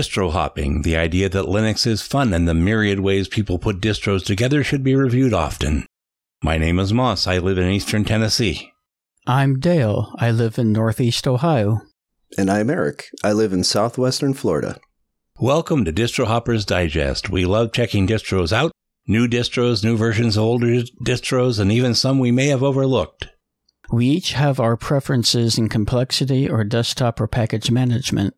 Distro hopping, the idea that Linux is fun and the myriad ways people put distros together should be reviewed often. My name is Moss. I live in eastern Tennessee. I'm Dale. I live in northeast Ohio. And I'm Eric. I live in southwestern Florida. Welcome to Distro Hoppers Digest. We love checking distros out, new distros, new versions of older distros, and even some we may have overlooked. We each have our preferences in complexity or desktop or package management.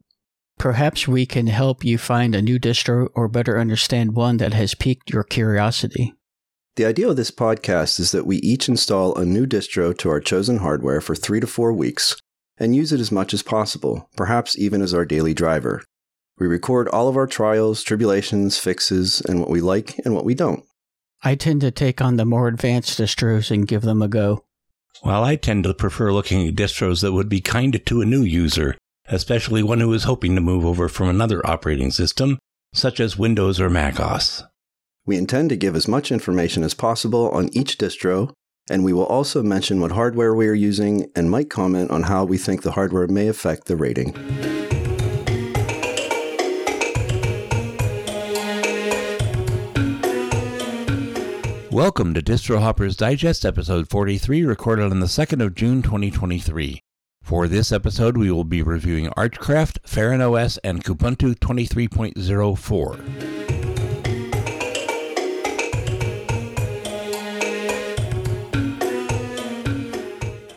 Perhaps we can help you find a new distro or better understand one that has piqued your curiosity. The idea of this podcast is that we each install a new distro to our chosen hardware for three to four weeks and use it as much as possible, perhaps even as our daily driver. We record all of our trials, tribulations, fixes, and what we like and what we don't. I tend to take on the more advanced distros and give them a go. While I tend to prefer looking at distros that would be kind to a new user, especially one who is hoping to move over from another operating system, such as Windows or Mac OS. We intend to give as much information as possible on each distro, and we will also mention what hardware we are using and might comment on how we think the hardware may affect the rating. Welcome to Distro Hoppers Digest, episode 43, recorded on the 2nd of June 2023. For this episode, we will be reviewing Archcraft, Feren OS, and Kubuntu 23.04.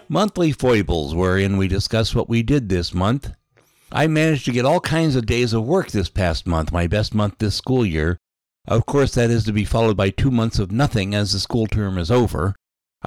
Monthly Foibles, wherein we discuss what we did this month. I managed to get all kinds of days of work this past month, my best month this school year. Of course, that is to be followed by two months of nothing as the school term is over.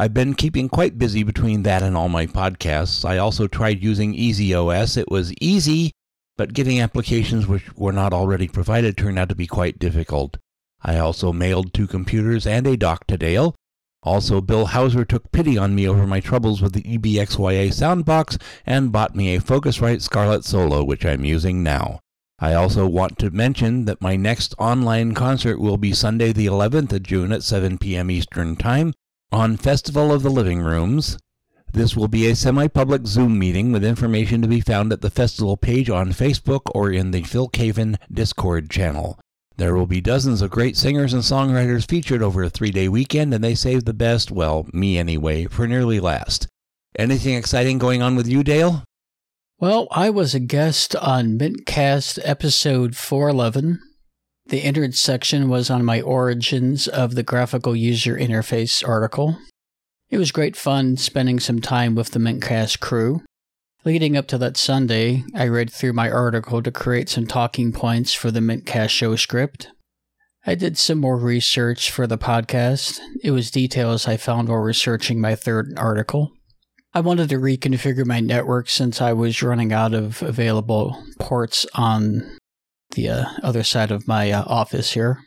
I've been keeping quite busy between that and all my podcasts. I also tried using EasyOS. It was easy, but getting applications which were not already provided turned out to be quite difficult. I also mailed two computers and a dock to Dale. Also, Bill Hauser took pity on me over my troubles with the EBXYA soundbox and bought me a Focusrite Scarlett Solo, which I'm using now. I also want to mention that my next online concert will be Sunday, the 11th of June at 7 p.m. Eastern Time on Festival of the Living Rooms. This will be a semi public Zoom meeting with information to be found at the festival page on Facebook or in the Phil Caven Discord channel. There will be dozens of great singers and songwriters featured over a three day weekend, and they save the best, well, me anyway, for nearly last. Anything exciting going on with you, Dale? Well, I was a guest on Mintcast episode 411 the entered section was on my origins of the graphical user interface article. It was great fun spending some time with the Mintcast crew. Leading up to that Sunday, I read through my article to create some talking points for the Mintcast show script. I did some more research for the podcast. It was details I found while researching my third article. I wanted to reconfigure my network since I was running out of available ports on the uh, other side of my uh, office here.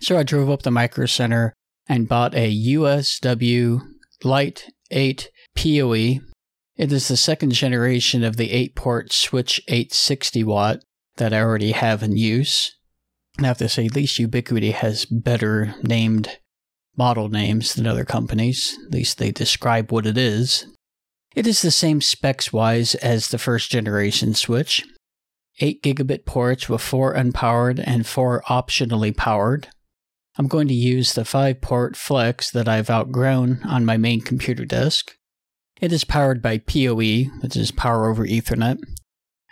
So I drove up to Micro Center and bought a USW Lite 8 PoE. It is the second generation of the 8 port Switch 860 watt that I already have in use. I have to say, at least Ubiquiti has better named model names than other companies. At least they describe what it is. It is the same specs wise as the first generation Switch. 8 gigabit ports with 4 unpowered and 4 optionally powered. I'm going to use the 5 port Flex that I've outgrown on my main computer desk. It is powered by PoE, which is Power over Ethernet,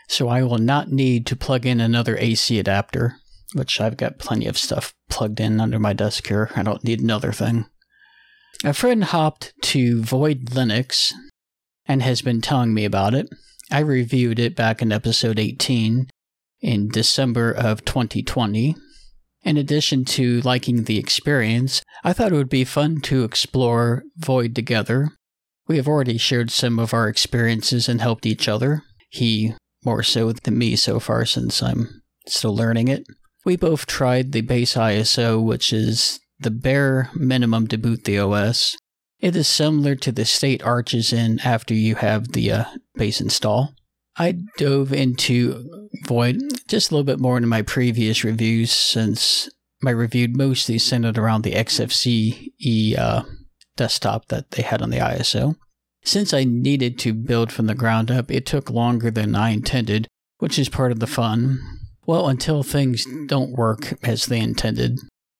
so I will not need to plug in another AC adapter, which I've got plenty of stuff plugged in under my desk here. I don't need another thing. A friend hopped to Void Linux and has been telling me about it. I reviewed it back in episode 18 in December of 2020. In addition to liking the experience, I thought it would be fun to explore Void together. We have already shared some of our experiences and helped each other. He more so than me so far since I'm still learning it. We both tried the base ISO, which is the bare minimum to boot the OS. It is similar to the state arches in after you have the uh, base install. I dove into Void just a little bit more in my previous reviews since my review mostly centered around the XFCE uh, desktop that they had on the ISO. Since I needed to build from the ground up, it took longer than I intended, which is part of the fun. Well, until things don't work as they intended.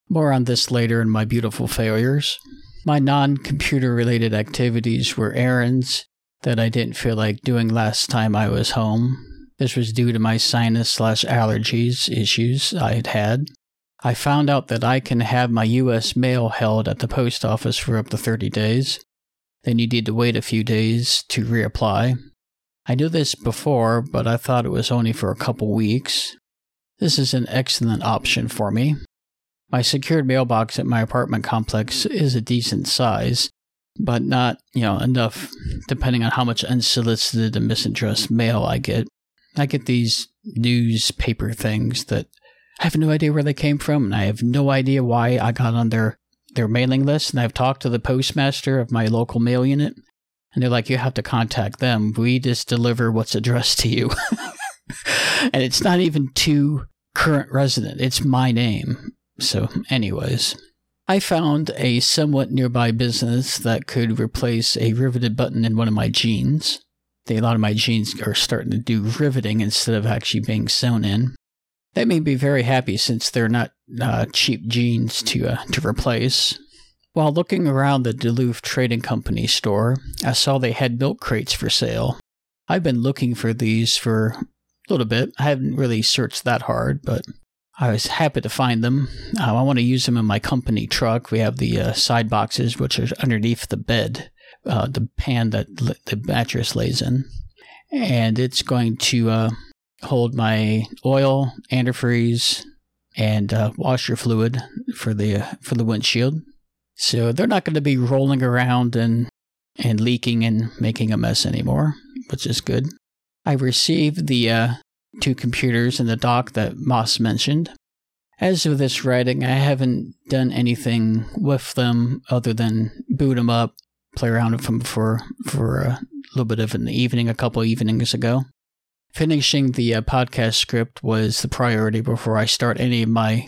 More on this later in my beautiful failures. My non computer related activities were errands that I didn't feel like doing last time I was home. This was due to my sinus slash allergies issues I had had. I found out that I can have my U.S. mail held at the post office for up to 30 days. Then you need to wait a few days to reapply. I knew this before, but I thought it was only for a couple weeks. This is an excellent option for me. My secured mailbox at my apartment complex is a decent size, but not, you know, enough depending on how much unsolicited and misaddressed mail I get. I get these newspaper things that I have no idea where they came from, and I have no idea why I got on their, their mailing list. And I've talked to the postmaster of my local mail unit, and they're like, you have to contact them. We just deliver what's addressed to you. and it's not even to current resident, it's my name. So, anyways, I found a somewhat nearby business that could replace a riveted button in one of my jeans. A lot of my jeans are starting to do riveting instead of actually being sewn in. That made me very happy since they're not uh, cheap jeans to uh, to replace. While looking around the Duluth Trading Company store, I saw they had milk crates for sale. I've been looking for these for a little bit. I haven't really searched that hard, but I was happy to find them. Uh, I want to use them in my company truck. We have the uh, side boxes, which are underneath the bed, uh, the pan that l- the mattress lays in. And it's going to uh, hold my oil, antifreeze, and uh, washer fluid for the uh, for the windshield. So they're not going to be rolling around and and leaking and making a mess anymore, which is good. I received the two computers in the dock that Moss mentioned. As of this writing, I haven't done anything with them other than boot them up, play around with them for for a little bit of an evening, a couple evenings ago. Finishing the uh, podcast script was the priority before I start any of my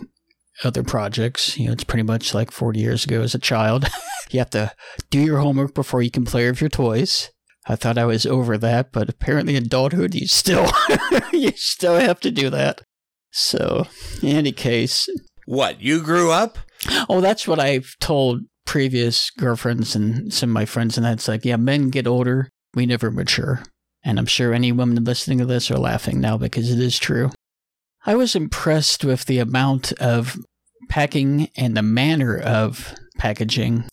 other projects. You know, it's pretty much like 40 years ago as a child. you have to do your homework before you can play with your toys. I thought I was over that, but apparently in adulthood you still you still have to do that. So, in any case, What, you grew up? oh, that's what I've told previous girlfriends and some of my friends, and that's like, yeah, men get older, we never mature. And I'm sure any women listening to this are laughing now because it is true. I was impressed with the amount of packing and the manner of packaging.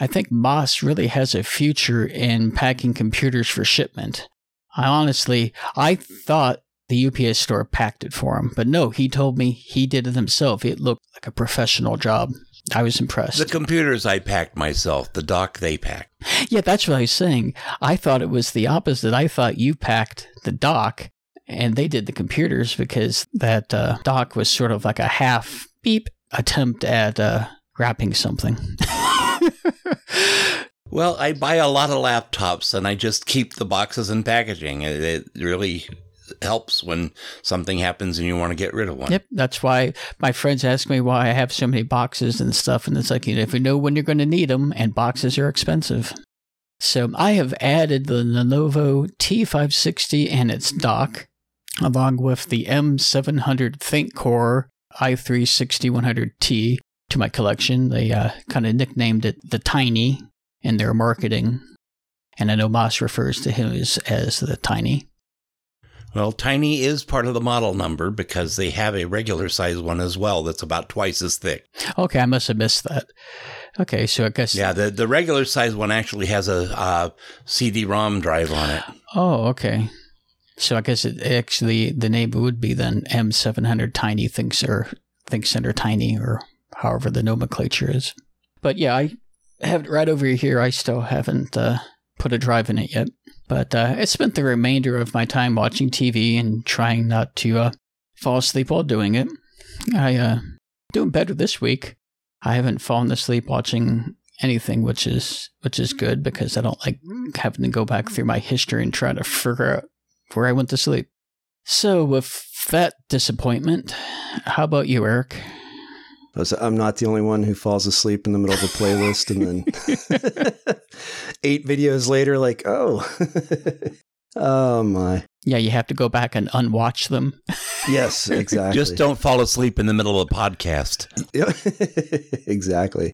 I think Moss really has a future in packing computers for shipment. I honestly, I thought the UPS store packed it for him, but no, he told me he did it himself. It looked like a professional job. I was impressed. The computers I packed myself, the dock they packed. Yeah, that's what I was saying. I thought it was the opposite. I thought you packed the dock and they did the computers because that uh, dock was sort of like a half beep attempt at uh, wrapping something. Well, I buy a lot of laptops and I just keep the boxes and packaging. It, really helps when something happens and you want to get rid of one. yep, that's why my friends ask me why I have so many boxes and stuff. And it's like, you know, if you know when you're going to need them, and boxes are expensive. So I have added the Lenovo T560 and its dock, along with the M700 ThinkCore i3-6100T to my collection. They uh, kind of nicknamed it the Tiny in their marketing. And I know Moss refers to him as, as the Tiny. Well, tiny is part of the model number because they have a regular size one as well that's about twice as thick. Okay, I must have missed that. Okay, so I guess. Yeah, the, the regular size one actually has a uh, CD-ROM drive on it. Oh, okay. So I guess it actually the name would be then M700 Tiny Thinks or ThinkCentre Tiny or however the nomenclature is. But yeah, I have it right over here. I still haven't uh, put a drive in it yet. But uh, I spent the remainder of my time watching TV and trying not to uh, fall asleep while doing it. I uh doing better this week. I haven't fallen asleep watching anything, which is which is good because I don't like having to go back through my history and try to figure out where I went to sleep. So with that disappointment, how about you, Eric? So I'm not the only one who falls asleep in the middle of a playlist and then eight videos later, like, oh, oh my. Yeah, you have to go back and unwatch them. Yes, exactly. Just don't fall asleep in the middle of a podcast. Exactly.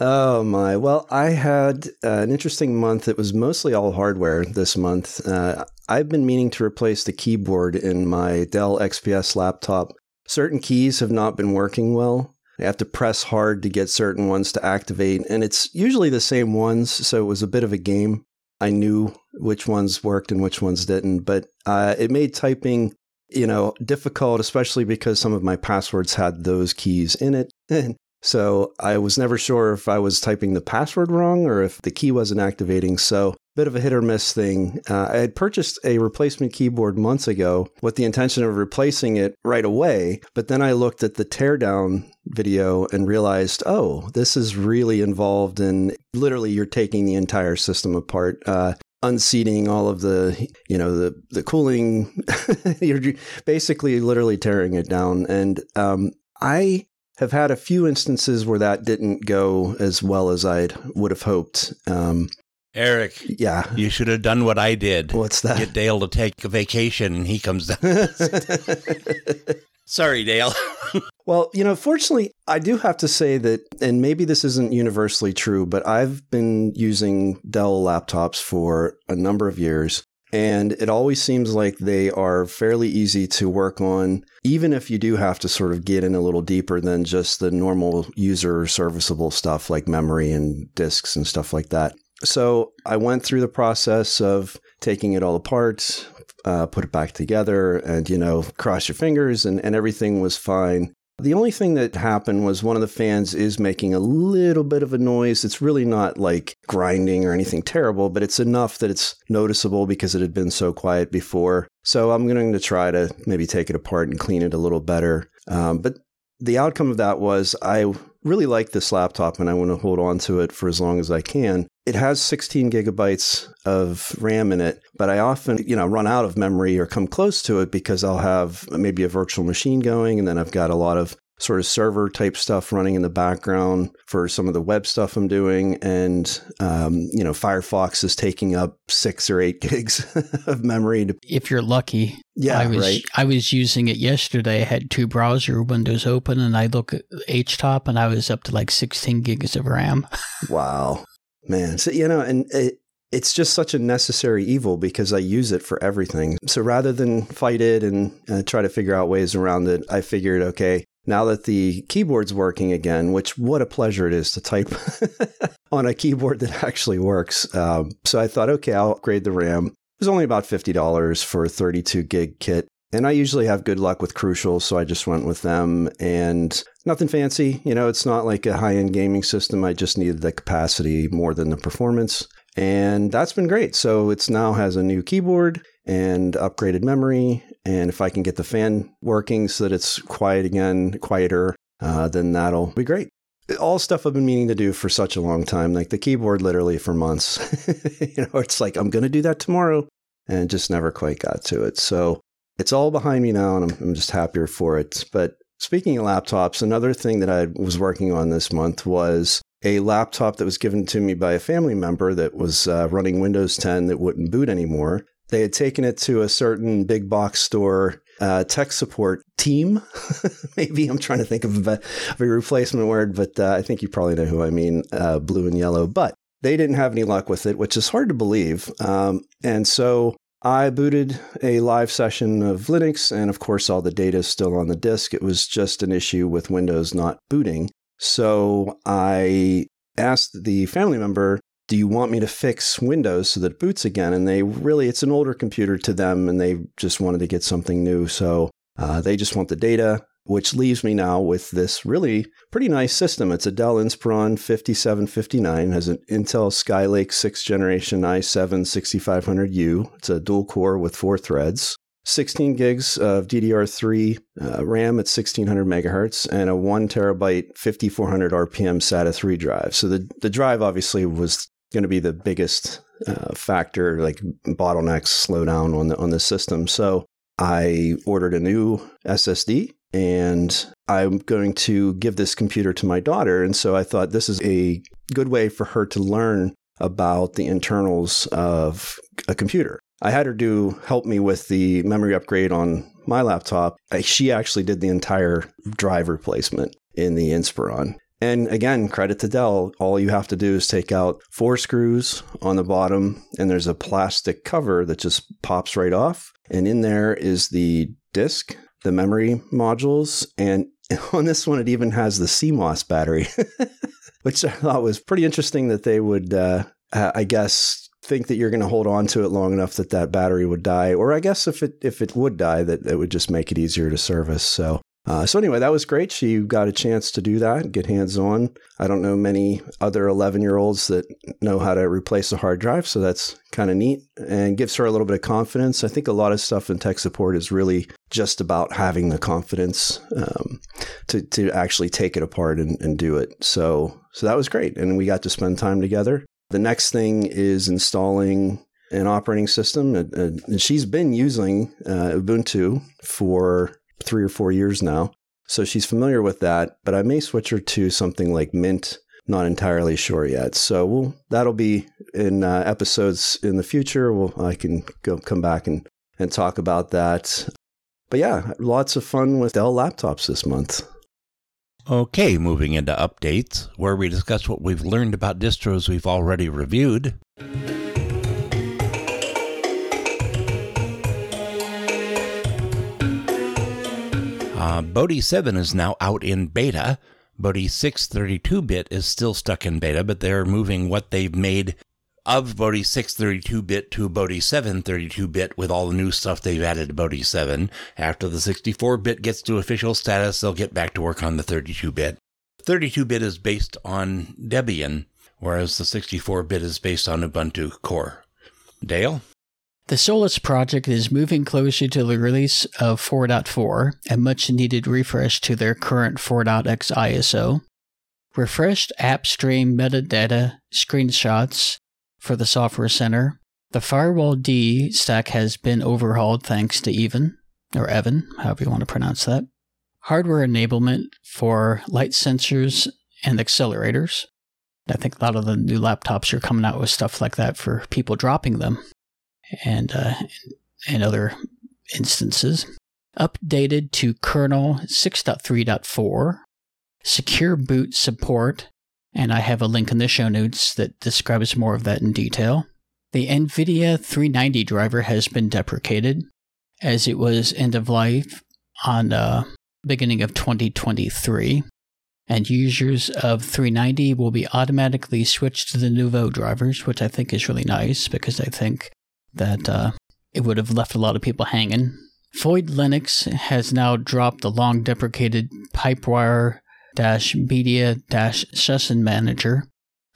Oh my. Well, I had uh, an interesting month. It was mostly all hardware this month. Uh, I've been meaning to replace the keyboard in my Dell XPS laptop. Certain keys have not been working well. I have to press hard to get certain ones to activate, and it's usually the same ones, so it was a bit of a game. I knew which ones worked and which ones didn't, but uh, it made typing, you know, difficult, especially because some of my passwords had those keys in it. And so I was never sure if I was typing the password wrong or if the key wasn't activating. So bit of a hit or miss thing. Uh, I had purchased a replacement keyboard months ago with the intention of replacing it right away, but then I looked at the teardown video and realized, oh, this is really involved in literally you're taking the entire system apart. Uh, unseating all of the you know the the cooling you're basically literally tearing it down and um, i have had a few instances where that didn't go as well as i would have hoped um, Eric, yeah. you should have done what I did. What's that? Get Dale to take a vacation and he comes down. Sorry, Dale. well, you know, fortunately, I do have to say that, and maybe this isn't universally true, but I've been using Dell laptops for a number of years. And it always seems like they are fairly easy to work on, even if you do have to sort of get in a little deeper than just the normal user serviceable stuff like memory and disks and stuff like that. So I went through the process of taking it all apart, uh, put it back together, and, you know, cross your fingers, and, and everything was fine. The only thing that happened was one of the fans is making a little bit of a noise. It's really not like grinding or anything terrible, but it's enough that it's noticeable because it had been so quiet before. So I'm going to try to maybe take it apart and clean it a little better. Um, but the outcome of that was I really like this laptop and I want to hold on to it for as long as I can. It has 16 gigabytes of RAM in it, but I often, you know, run out of memory or come close to it because I'll have maybe a virtual machine going and then I've got a lot of sort of server type stuff running in the background for some of the web stuff I'm doing. And, um, you know, Firefox is taking up six or eight gigs of memory. To- if you're lucky. Yeah, I was, right. I was using it yesterday. I had two browser windows open and I look at HTOP and I was up to like 16 gigs of RAM. wow. Man. So, you know, and it, it's just such a necessary evil because I use it for everything. So rather than fight it and uh, try to figure out ways around it, I figured, okay, now that the keyboard's working again, which what a pleasure it is to type on a keyboard that actually works. Um, so I thought, okay, I'll upgrade the RAM. It was only about $50 for a 32 gig kit. And I usually have good luck with Crucial, so I just went with them. And nothing fancy. You know, it's not like a high end gaming system. I just needed the capacity more than the performance. And that's been great. So it's now has a new keyboard and upgraded memory. And if I can get the fan working so that it's quiet again, quieter, uh, then that'll be great. All stuff I've been meaning to do for such a long time, like the keyboard literally for months. you know, it's like, I'm going to do that tomorrow and just never quite got to it. So it's all behind me now and I'm, I'm just happier for it. But speaking of laptops, another thing that I was working on this month was a laptop that was given to me by a family member that was uh, running Windows 10 that wouldn't boot anymore. They had taken it to a certain big box store uh, tech support team. Maybe I'm trying to think of a, of a replacement word, but uh, I think you probably know who I mean uh, blue and yellow. But they didn't have any luck with it, which is hard to believe. Um, and so I booted a live session of Linux, and of course, all the data is still on the disk. It was just an issue with Windows not booting. So I asked the family member, Do you want me to fix Windows so that it boots again? And they really, it's an older computer to them, and they just wanted to get something new. So uh, they just want the data, which leaves me now with this really pretty nice system. It's a Dell Inspiron 5759, has an Intel Skylake 6th generation i7 6500U. It's a dual core with four threads. 16 gigs of DDR3 uh, RAM at 1600 megahertz and a one terabyte 5400 RPM SATA 3 drive. So the, the drive obviously was going to be the biggest uh, factor, like bottlenecks, slowdown on the on the system. So I ordered a new SSD and I'm going to give this computer to my daughter. And so I thought this is a good way for her to learn about the internals of a computer. I had her do help me with the memory upgrade on my laptop. She actually did the entire drive replacement in the Inspiron. And again, credit to Dell. All you have to do is take out four screws on the bottom, and there's a plastic cover that just pops right off. And in there is the disk, the memory modules, and on this one, it even has the CMOS battery, which I thought was pretty interesting that they would, uh, I guess, think that you're going to hold on to it long enough that that battery would die, or I guess if it if it would die, that it would just make it easier to service. So uh, so anyway, that was great. She got a chance to do that, get hands on. I don't know many other 11 year olds that know how to replace a hard drive, so that's kind of neat and gives her a little bit of confidence. I think a lot of stuff in tech support is really just about having the confidence um, to to actually take it apart and, and do it. So so that was great, and we got to spend time together. The next thing is installing an operating system, and she's been using uh, Ubuntu for three or four years now. So she's familiar with that, but I may switch her to something like Mint. Not entirely sure yet. So we'll, that'll be in uh, episodes in the future. We'll, I can go come back and, and talk about that. But yeah, lots of fun with Dell laptops this month. Okay, moving into updates, where we discuss what we've learned about distros we've already reviewed. Uh, Bodhi 7 is now out in beta. Bodhi 6 32-bit is still stuck in beta, but they're moving what they've made of Bodhi 6 32-bit to Bodhi 7 32-bit with all the new stuff they've added to Bodhi 7. After the 64-bit gets to official status, they'll get back to work on the 32-bit. 32-bit is based on Debian, whereas the 64-bit is based on Ubuntu Core. Dale? The Solus project is moving closer to the release of 4.4, a much needed refresh to their current 4.x ISO. Refreshed app stream metadata screenshots for the Software Center. The firewalld stack has been overhauled thanks to Even, or Evan, however you want to pronounce that. Hardware enablement for light sensors and accelerators. I think a lot of the new laptops are coming out with stuff like that for people dropping them and uh, and other instances. Updated to kernel 6.3.4, secure boot support, and I have a link in the show notes that describes more of that in detail. The NVIDIA 390 driver has been deprecated as it was end of life on uh, beginning of 2023 and users of 390 will be automatically switched to the Nouveau drivers, which I think is really nice because I think that uh, it would have left a lot of people hanging. Void Linux has now dropped the long deprecated Pipewire media dash session manager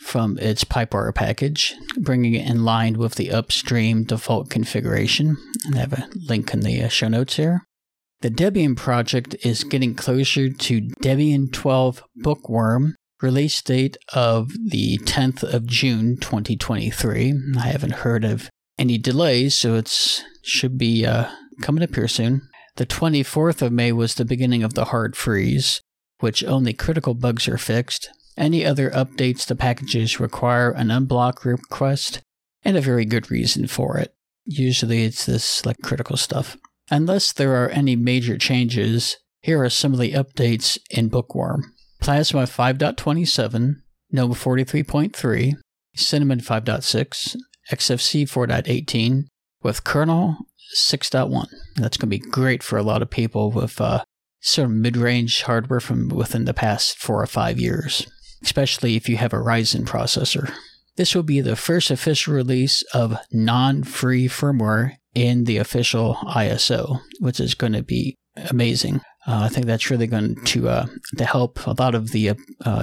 from its Pipewire package, bringing it in line with the upstream default configuration. And I have a link in the uh, show notes here. The Debian project is getting closer to Debian 12 Bookworm, release date of the 10th of June 2023. I haven't heard of any delays, so it should be uh, coming up here soon. The 24th of May was the beginning of the hard freeze, which only critical bugs are fixed. Any other updates to packages require an unblock request and a very good reason for it. Usually it's this like critical stuff. Unless there are any major changes, here are some of the updates in Bookworm. Plasma 5.27, GNOME 43.3, Cinnamon 5.6, XFCE 4.18 with kernel 6.1. That's going to be great for a lot of people with uh, sort of mid range hardware from within the past four or five years, especially if you have a Ryzen processor. This will be the first official release of non free firmware in the official ISO, which is going to be amazing. Uh, I think that's really going to uh, to help a lot of the uh,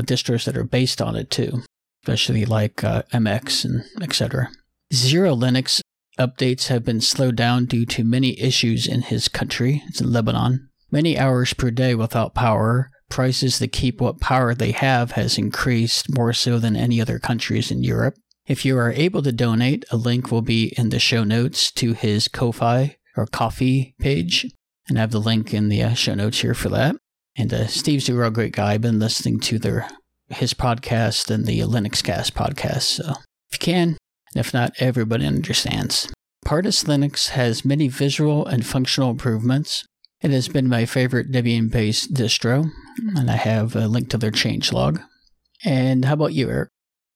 distros that are based on it too, especially like uh, MX and etc. Xero Linux updates have been slowed down due to many issues in his country. It's in Lebanon. Many hours per day without power. Prices to keep what power they have has increased more so than any other countries in Europe. If you are able to donate, a link will be in the show notes to his Ko-fi or Ko-fi page, and I have the link in the uh, show notes here for that. And uh, Steve's a real great guy. I've been listening to their his podcast and the Linux Cast podcast. So if you can, if not, everybody understands. Pardus Linux has many visual and functional improvements. It has been my favorite Debian based distro, and I have a link to their changelog. And how about you, Eric?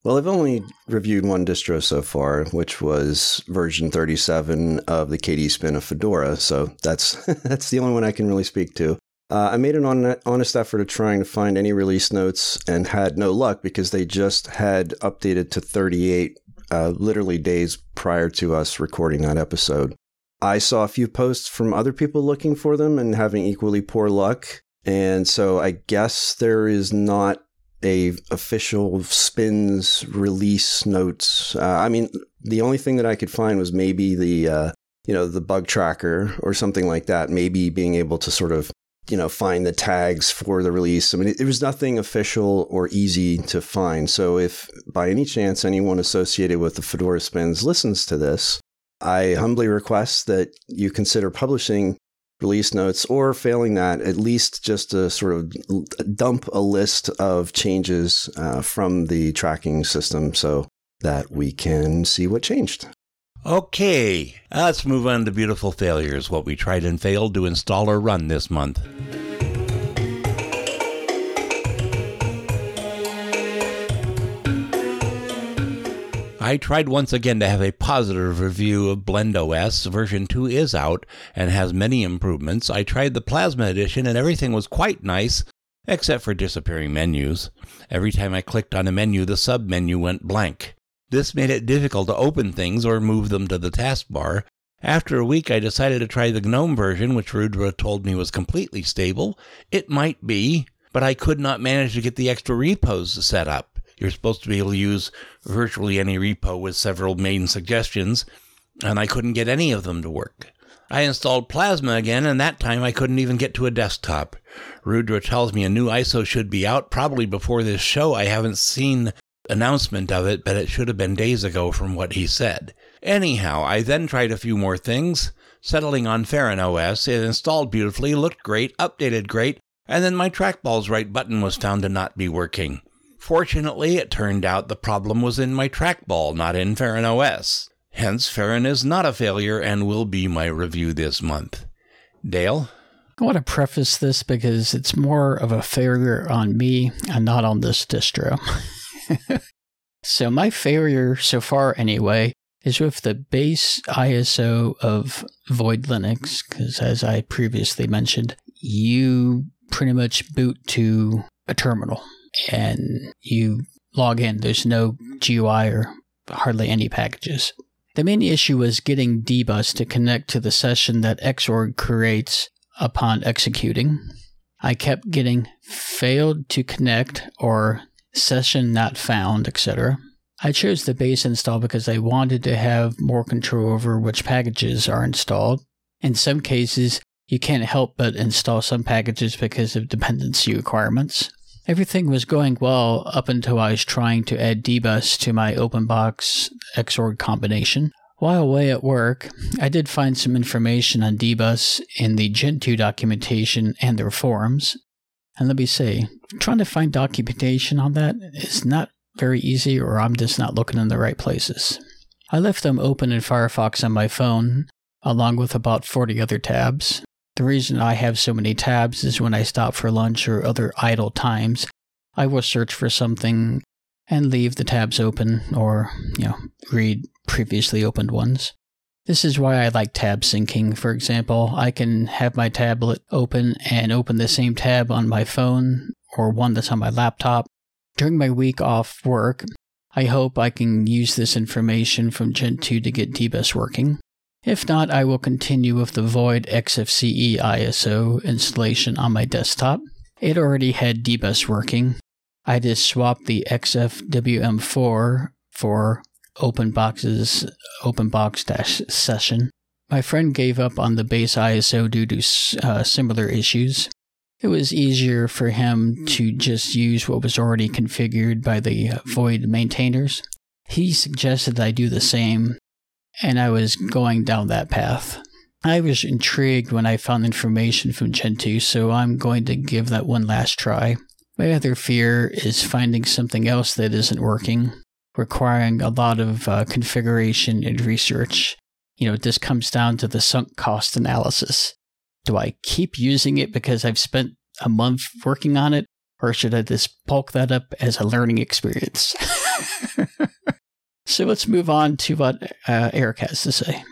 Well, I've only reviewed one distro so far, which was version 37 of the KDE spin of Fedora. So that's that's the only one I can really speak to. Uh, I made an honest effort of trying to find any release notes and had no luck because they just had updated to 38 uh, literally days prior to us recording that episode. I saw a few posts from other people looking for them and having equally poor luck. And so I guess there is not a official spins release notes. Uh, I mean, the only thing that I could find was maybe the uh, you know the bug tracker or something like that. Maybe being able to sort of you know find the tags for the release. I mean, it, it was nothing official or easy to find. So if by any chance anyone associated with the Fedora spins listens to this, I humbly request that you consider publishing release notes, or failing that, at least just to sort of dump a list of changes uh, from the tracking system so that we can see what changed. Okay, let's move on to beautiful failures, what we tried and failed to install or run this month. I tried once again to have a positive review of BlendOS. Version 2 is out and has many improvements. I tried the Plasma edition and everything was quite nice, except for disappearing menus. Every time I clicked on a menu, the sub menu went blank. This made it difficult to open things or move them to the taskbar. After a week, I decided to try the GNOME version, which Rudra told me was completely stable. It might be, but I could not manage to get the extra repos set up. You're supposed to be able to use virtually any repo with several main suggestions, and I couldn't get any of them to work. I installed Plasma again, and that time I couldn't even get to a desktop. Rudra tells me a new ISO should be out probably before this show. I haven't seen announcement of it, but it should have been days ago from what he said. Anyhow, I then tried a few more things, settling on Feren OS. It installed beautifully, looked great, updated great, and then my trackball's right button was found to not be working. Fortunately, it turned out the problem was in my trackball, not in Feren OS. Hence, Feren is not a failure and will be my review this month. Dale? I want to preface this because it's more of a failure on me and not on this distro. so, my failure so far, anyway, is with the base ISO of Void Linux, because as I previously mentioned, you pretty much boot to a terminal and you log in. There's no GUI or hardly any packages. The main issue was getting dbus to connect to the session that Xorg creates upon executing. I kept getting failed to connect or session not found, etc. I chose the base install because I wanted to have more control over which packages are installed. In some cases, you can't help but install some packages because of dependency requirements. Everything was going well up until I was trying to add dbus to my OpenBox Xorg combination. While away at work, I did find some information on dbus in the Gentoo documentation and their forums. And let me say, trying to find documentation on that is not very easy, or I'm just not looking in the right places. I left them open in Firefox on my phone, along with about 40 other tabs. The reason I have so many tabs is when I stop for lunch or other idle times, I will search for something and leave the tabs open or, you know, read previously opened ones. This is why I like tab syncing. For example, I can have my tablet open and open the same tab on my phone or one that's on my laptop. During my week off work, I hope I can use this information from Gentoo to get dbus working. If not, I will continue with the Void XFCE ISO installation on my desktop. It already had dbus working. I just swapped the XFWM4 for OpenBox's OpenBox session. My friend gave up on the base ISO due to uh, similar issues. It was easier for him to just use what was already configured by the Void maintainers. He suggested I do the same, and I was going down that path. I was intrigued when I found information from Gentoo, so I'm going to give that one last try. My other fear is finding something else that isn't working, requiring a lot of uh, configuration and research. you know, this comes down to the sunk cost analysis. Do I keep using it because I've spent a month working on it, or should I just bulk that up as a learning experience? so let's move on to what uh, Eric has to say.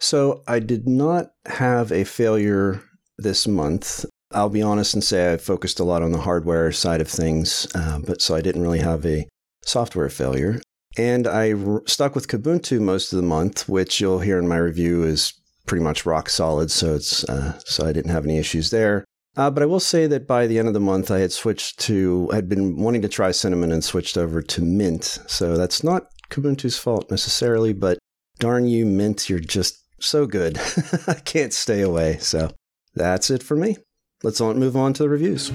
So I did not have a failure this month. I'll be honest and say I focused a lot on the hardware side of things, uh, but so I didn't really have a software failure. And I r- stuck with Kubuntu most of the month, which you'll hear in my review is pretty much rock solid. So it's uh, so I didn't have any issues there. Uh, but I will say that by the end of the month, I had switched to, had been wanting to try Cinnamon and switched over to Mint. So that's not Kubuntu's fault necessarily, but darn you, Mint, you're just so good. I can't stay away. So that's it for me. Let's on, move on to the reviews.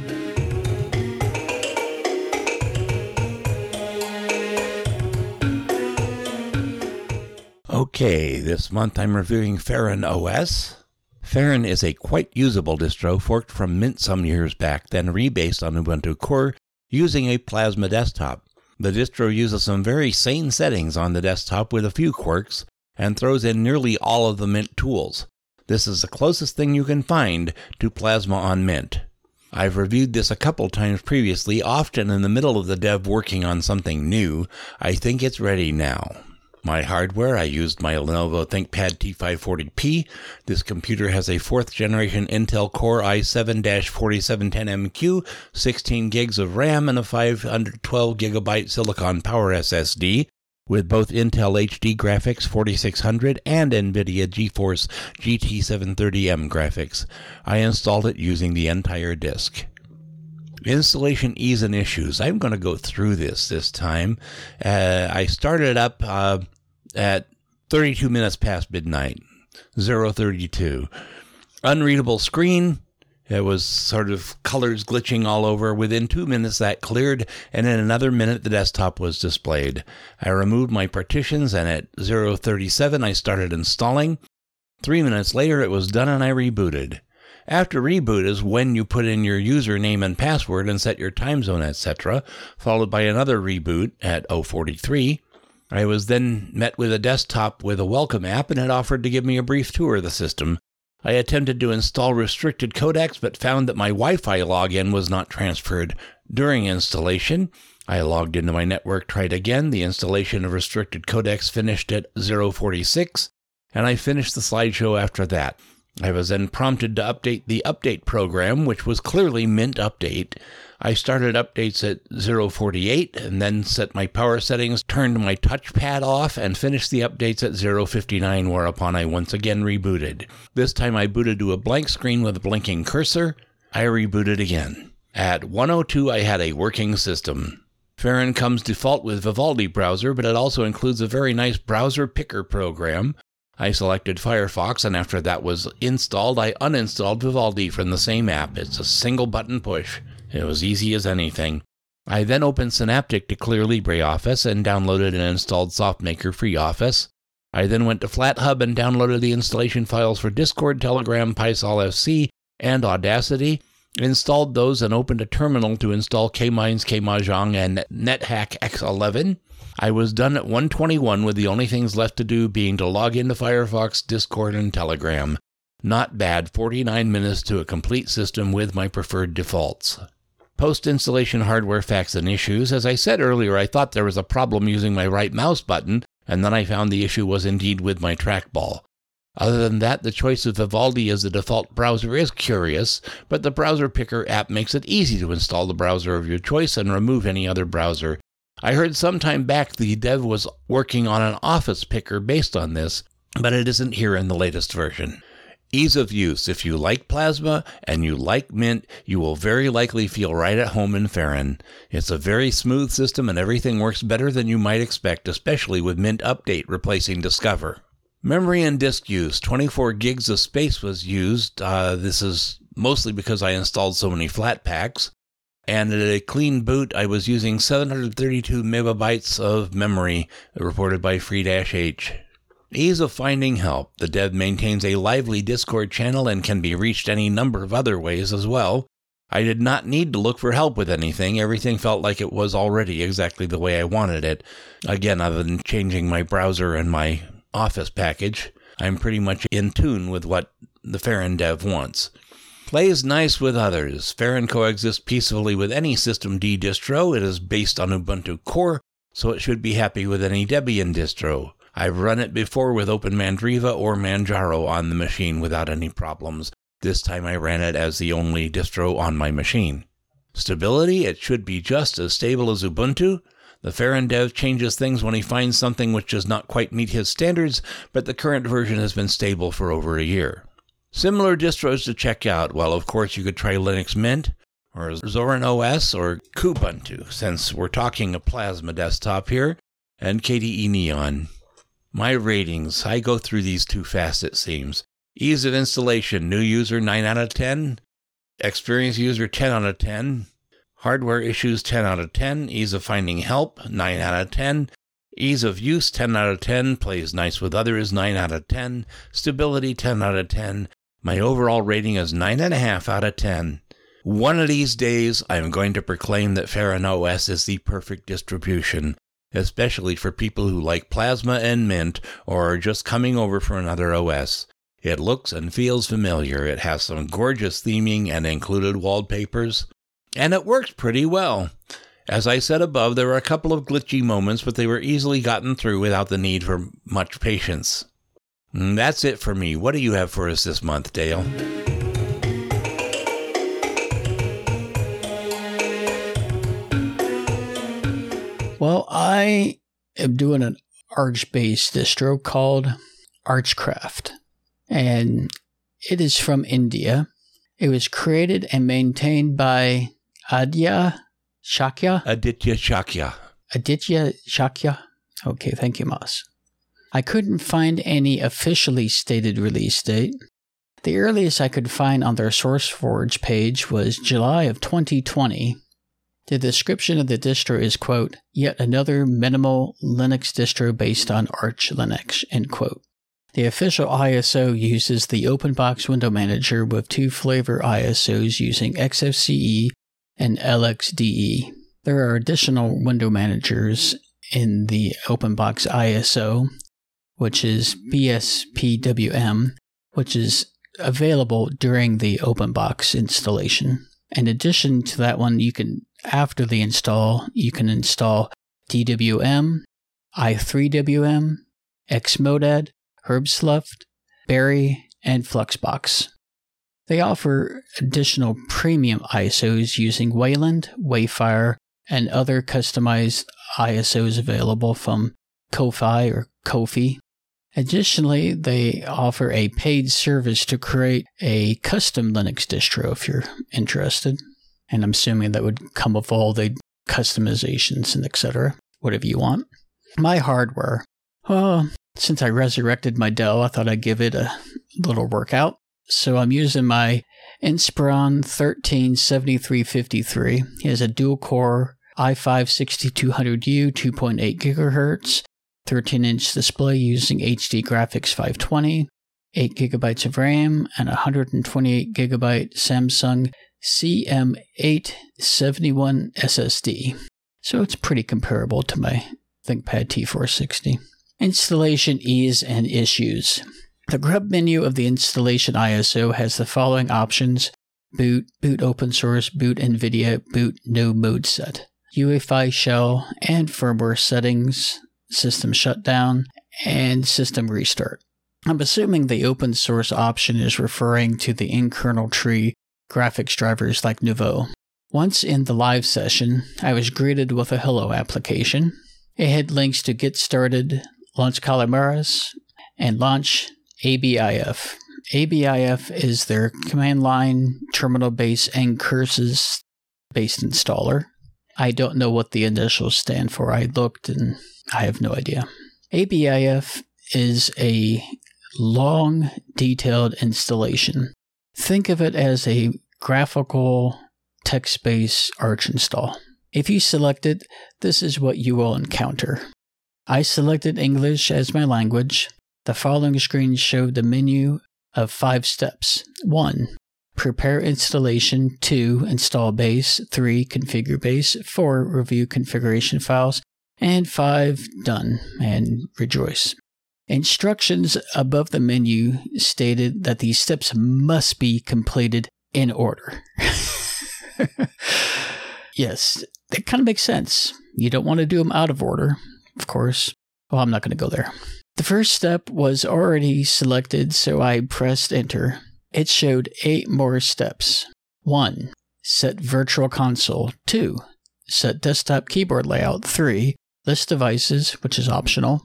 Okay, this month I'm reviewing Feren OS. Feren is a quite usable distro forked from Mint some years back, then rebased on Ubuntu Core using a Plasma desktop. The distro uses some very sane settings on the desktop with a few quirks and throws in nearly all of the Mint tools. This is the closest thing you can find to Plasma on Mint. I've reviewed this a couple times previously, often in the middle of the dev working on something new. I think it's ready now. My hardware, I used my Lenovo ThinkPad T540p. This computer has a fourth generation Intel Core i7-4710MQ, 16 gigs of RAM, and a 512 gigabyte Silicon Power SSD with both Intel HD graphics 4600 and NVIDIA GeForce GT730M graphics. I installed it using the entire disk. Installation ease and issues. I'm going to go through this this time. Uh, I started up uh, at 32 minutes past midnight, 032. Unreadable screen. It was sort of colors glitching all over. Within two minutes, that cleared, and in another minute, the desktop was displayed. I removed my partitions, and at 037, I started installing. Three minutes later, it was done, and I rebooted. After reboot is when you put in your username and password and set your time zone, etc., followed by another reboot at 043. I was then met with a desktop with a welcome app and it offered to give me a brief tour of the system. I attempted to install restricted codecs but found that my Wi Fi login was not transferred. During installation, I logged into my network, tried again. The installation of restricted codecs finished at 046, and I finished the slideshow after that. I was then prompted to update the update program, which was clearly Mint Update. I started updates at 048 and then set my power settings, turned my touchpad off, and finished the updates at 059, whereupon I once again rebooted. This time I booted to a blank screen with a blinking cursor. I rebooted again. At 102, I had a working system. Feren comes default with Vivaldi browser, but it also includes a very nice browser picker program. I selected Firefox, and after that was installed, I uninstalled Vivaldi from the same app. It's a single button push. It was easy as anything. I then opened Synaptic to clear LibreOffice and downloaded and installed SoftMaker FreeOffice. I then went to FlatHub and downloaded the installation files for Discord, Telegram, PySol FC, and Audacity, installed those and opened a terminal to install Kmines, Kmahjong, and NetHack X11. I was done at 121 with the only things left to do being to log into Firefox, Discord, and Telegram. Not bad, 49 minutes to a complete system with my preferred defaults. Post installation hardware facts and issues. As I said earlier, I thought there was a problem using my right mouse button, and then I found the issue was indeed with my trackball. Other than that, the choice of Vivaldi as the default browser is curious, but the Browser Picker app makes it easy to install the browser of your choice and remove any other browser. I heard some time back the dev was working on an Office Picker based on this, but it isn't here in the latest version. Ease of use. If you like Plasma and you like Mint, you will very likely feel right at home in Feren. It's a very smooth system and everything works better than you might expect, especially with Mint Update replacing Discover. Memory and disk use. 24 gigs of space was used. Uh, this is mostly because I installed so many flat packs. And at a clean boot, I was using 732 megabytes of memory, reported by Free-H. Ease of finding help. The dev maintains a lively Discord channel and can be reached any number of other ways as well. I did not need to look for help with anything. Everything felt like it was already exactly the way I wanted it. Again, other than changing my browser and my Office package. I'm pretty much in tune with what the Feren dev wants. Plays nice with others. Feren coexists peacefully with any System D distro. It is based on Ubuntu Core, so it should be happy with any Debian distro. I've run it before with OpenMandriva or Manjaro on the machine without any problems. This time I ran it as the only distro on my machine. Stability, it should be just as stable as Ubuntu. The Feren dev changes things when he finds something which does not quite meet his standards, but the current version has been stable for over a year. Similar distros to check out. Well, of course, you could try Linux Mint or Zorin OS or Kubuntu, since we're talking a Plasma desktop here, and KDE Neon. My ratings, I go through these too fast, it seems. Ease of installation, new user 9 out of 10, experienced user 10 out of 10, hardware issues 10 out of 10, ease of finding help 9 out of 10, Ease of use 10 out of 10, plays nice with others 9 out of 10, stability 10 out of 10, my overall rating is 9.5 out of 10. One of these days, I am going to proclaim that Feren OS is the perfect distribution, especially for people who like Plasma and Mint or are just coming over for another OS. It looks and feels familiar. It has some gorgeous theming and included wallpapers, and it works pretty well. As I said above, there were a couple of glitchy moments, but they were easily gotten through without the need for much patience. Mm, that's it for me. What do you have for us this month, Dale? Well, I am doing an Arch based distro called Archcraft, and it is from India. It was created and maintained by Adya Shakya? Aditya Shakya. Aditya Shakya? Okay, thank you, Moss. I couldn't find any officially stated release date. The earliest I could find on their SourceForge page was July of 2020. The description of the distro is, quote, yet another minimal Linux distro based on Arch Linux, end quote. The official ISO uses the OpenBox window manager with two flavor ISOs using XFCE and LXDE. There are additional window managers in the OpenBox ISO, which is BSPWM, which is available during the OpenBox installation. In addition to that one, you can, after the install, you can install DWM, i3WM, Xmonad, Herbstluft, Berry, and Fluxbox. They offer additional premium ISOs using Wayland, Wayfire, and other customized ISOs available from Ko-Fi or Ko-fi. Additionally, they offer a paid service to create a custom Linux distro if you're interested. And I'm assuming that would come with all the customizations and etc. Whatever you want. My hardware. Well, since I resurrected my Dell, I thought I'd give it a little workout. So I'm using my Inspiron 137353. It has a dual core i5 6200U 2.8 gigahertz 13 inch display using HD Graphics 520, 8 gigabytes of RAM, and 128 gigabyte Samsung CM871 SSD. So it's pretty comparable to my ThinkPad T460. Installation ease and issues. The grub menu of the installation ISO has the following options boot, boot open source, boot NVIDIA, boot no mode set, UEFI shell, and firmware settings, system shutdown, and system restart. I'm assuming the open source option is referring to the in kernel tree graphics drivers like Nouveau. Once in the live session, I was greeted with a Hello application. It had links to Get Started, Launch Calamares, and Launch ABIF. ABIF is their command line terminal based and curses based installer. I don't know what the initials stand for. I looked and I have no idea. ABIF is a long, detailed installation. Think of it as a graphical text based Arch install. If you select it, this is what you will encounter. I selected English as my language. The following screen showed the menu of five steps. 1. Prepare installation. 2. Install base. 3. Configure base. 4. Review configuration files. And 5. Done. And rejoice. Instructions above the menu stated that these steps must be completed in order. yes, that kind of makes sense. You don't want to do them out of order, of course. Well, I'm not going to go there. The first step was already selected, so I pressed enter. It showed eight more steps. 1. Set virtual console. 2. Set desktop keyboard layout. 3. List devices, which is optional.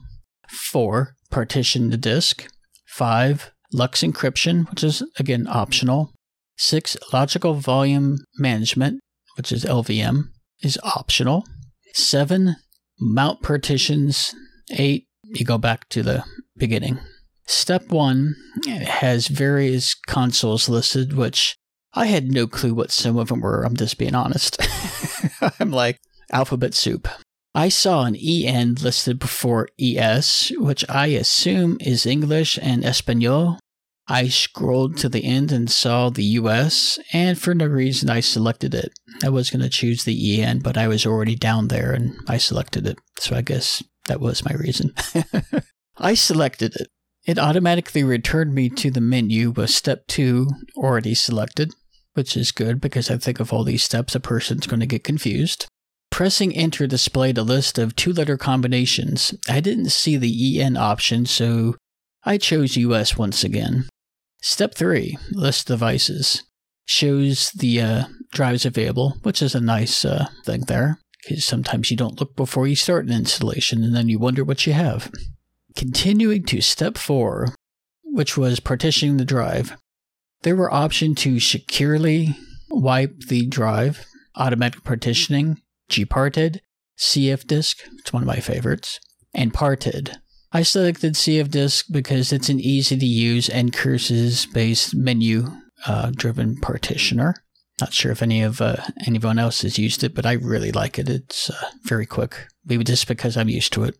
4. Partition the disk. 5. LUKS encryption, which is again optional. 6. Logical volume management, which is LVM, is optional. 7. Mount partitions. 8. You go back to the beginning. Step 1 has various consoles listed, which I had no clue what some of them were. I'm just being honest. I'm like alphabet soup. I saw an EN listed before ES, which I assume is English and Espanol. I scrolled to the end and saw the US, and for no reason I selected it. I was going to choose the EN, but I was already down there and I selected it. So I guess that was my reason. I selected it. It automatically returned me to the menu with step two already selected which is good because I think of all these steps, a person's going to get confused. Pressing enter displayed a list of two letter combinations. I didn't see the EN option, so I chose US once again. Step 3 List devices. Shows the uh, drives available, which is a nice uh, thing there, because sometimes you don't look before you start an installation and then you wonder what you have. Continuing to step 4, which was partitioning the drive. There were options to securely wipe the drive, automatic partitioning, gparted, cfdisk, it's one of my favorites, and parted. I selected cfdisk because it's an easy to use and curses based menu uh, driven partitioner. Not sure if any of uh, anyone else has used it, but I really like it. It's uh, very quick, maybe just because I'm used to it.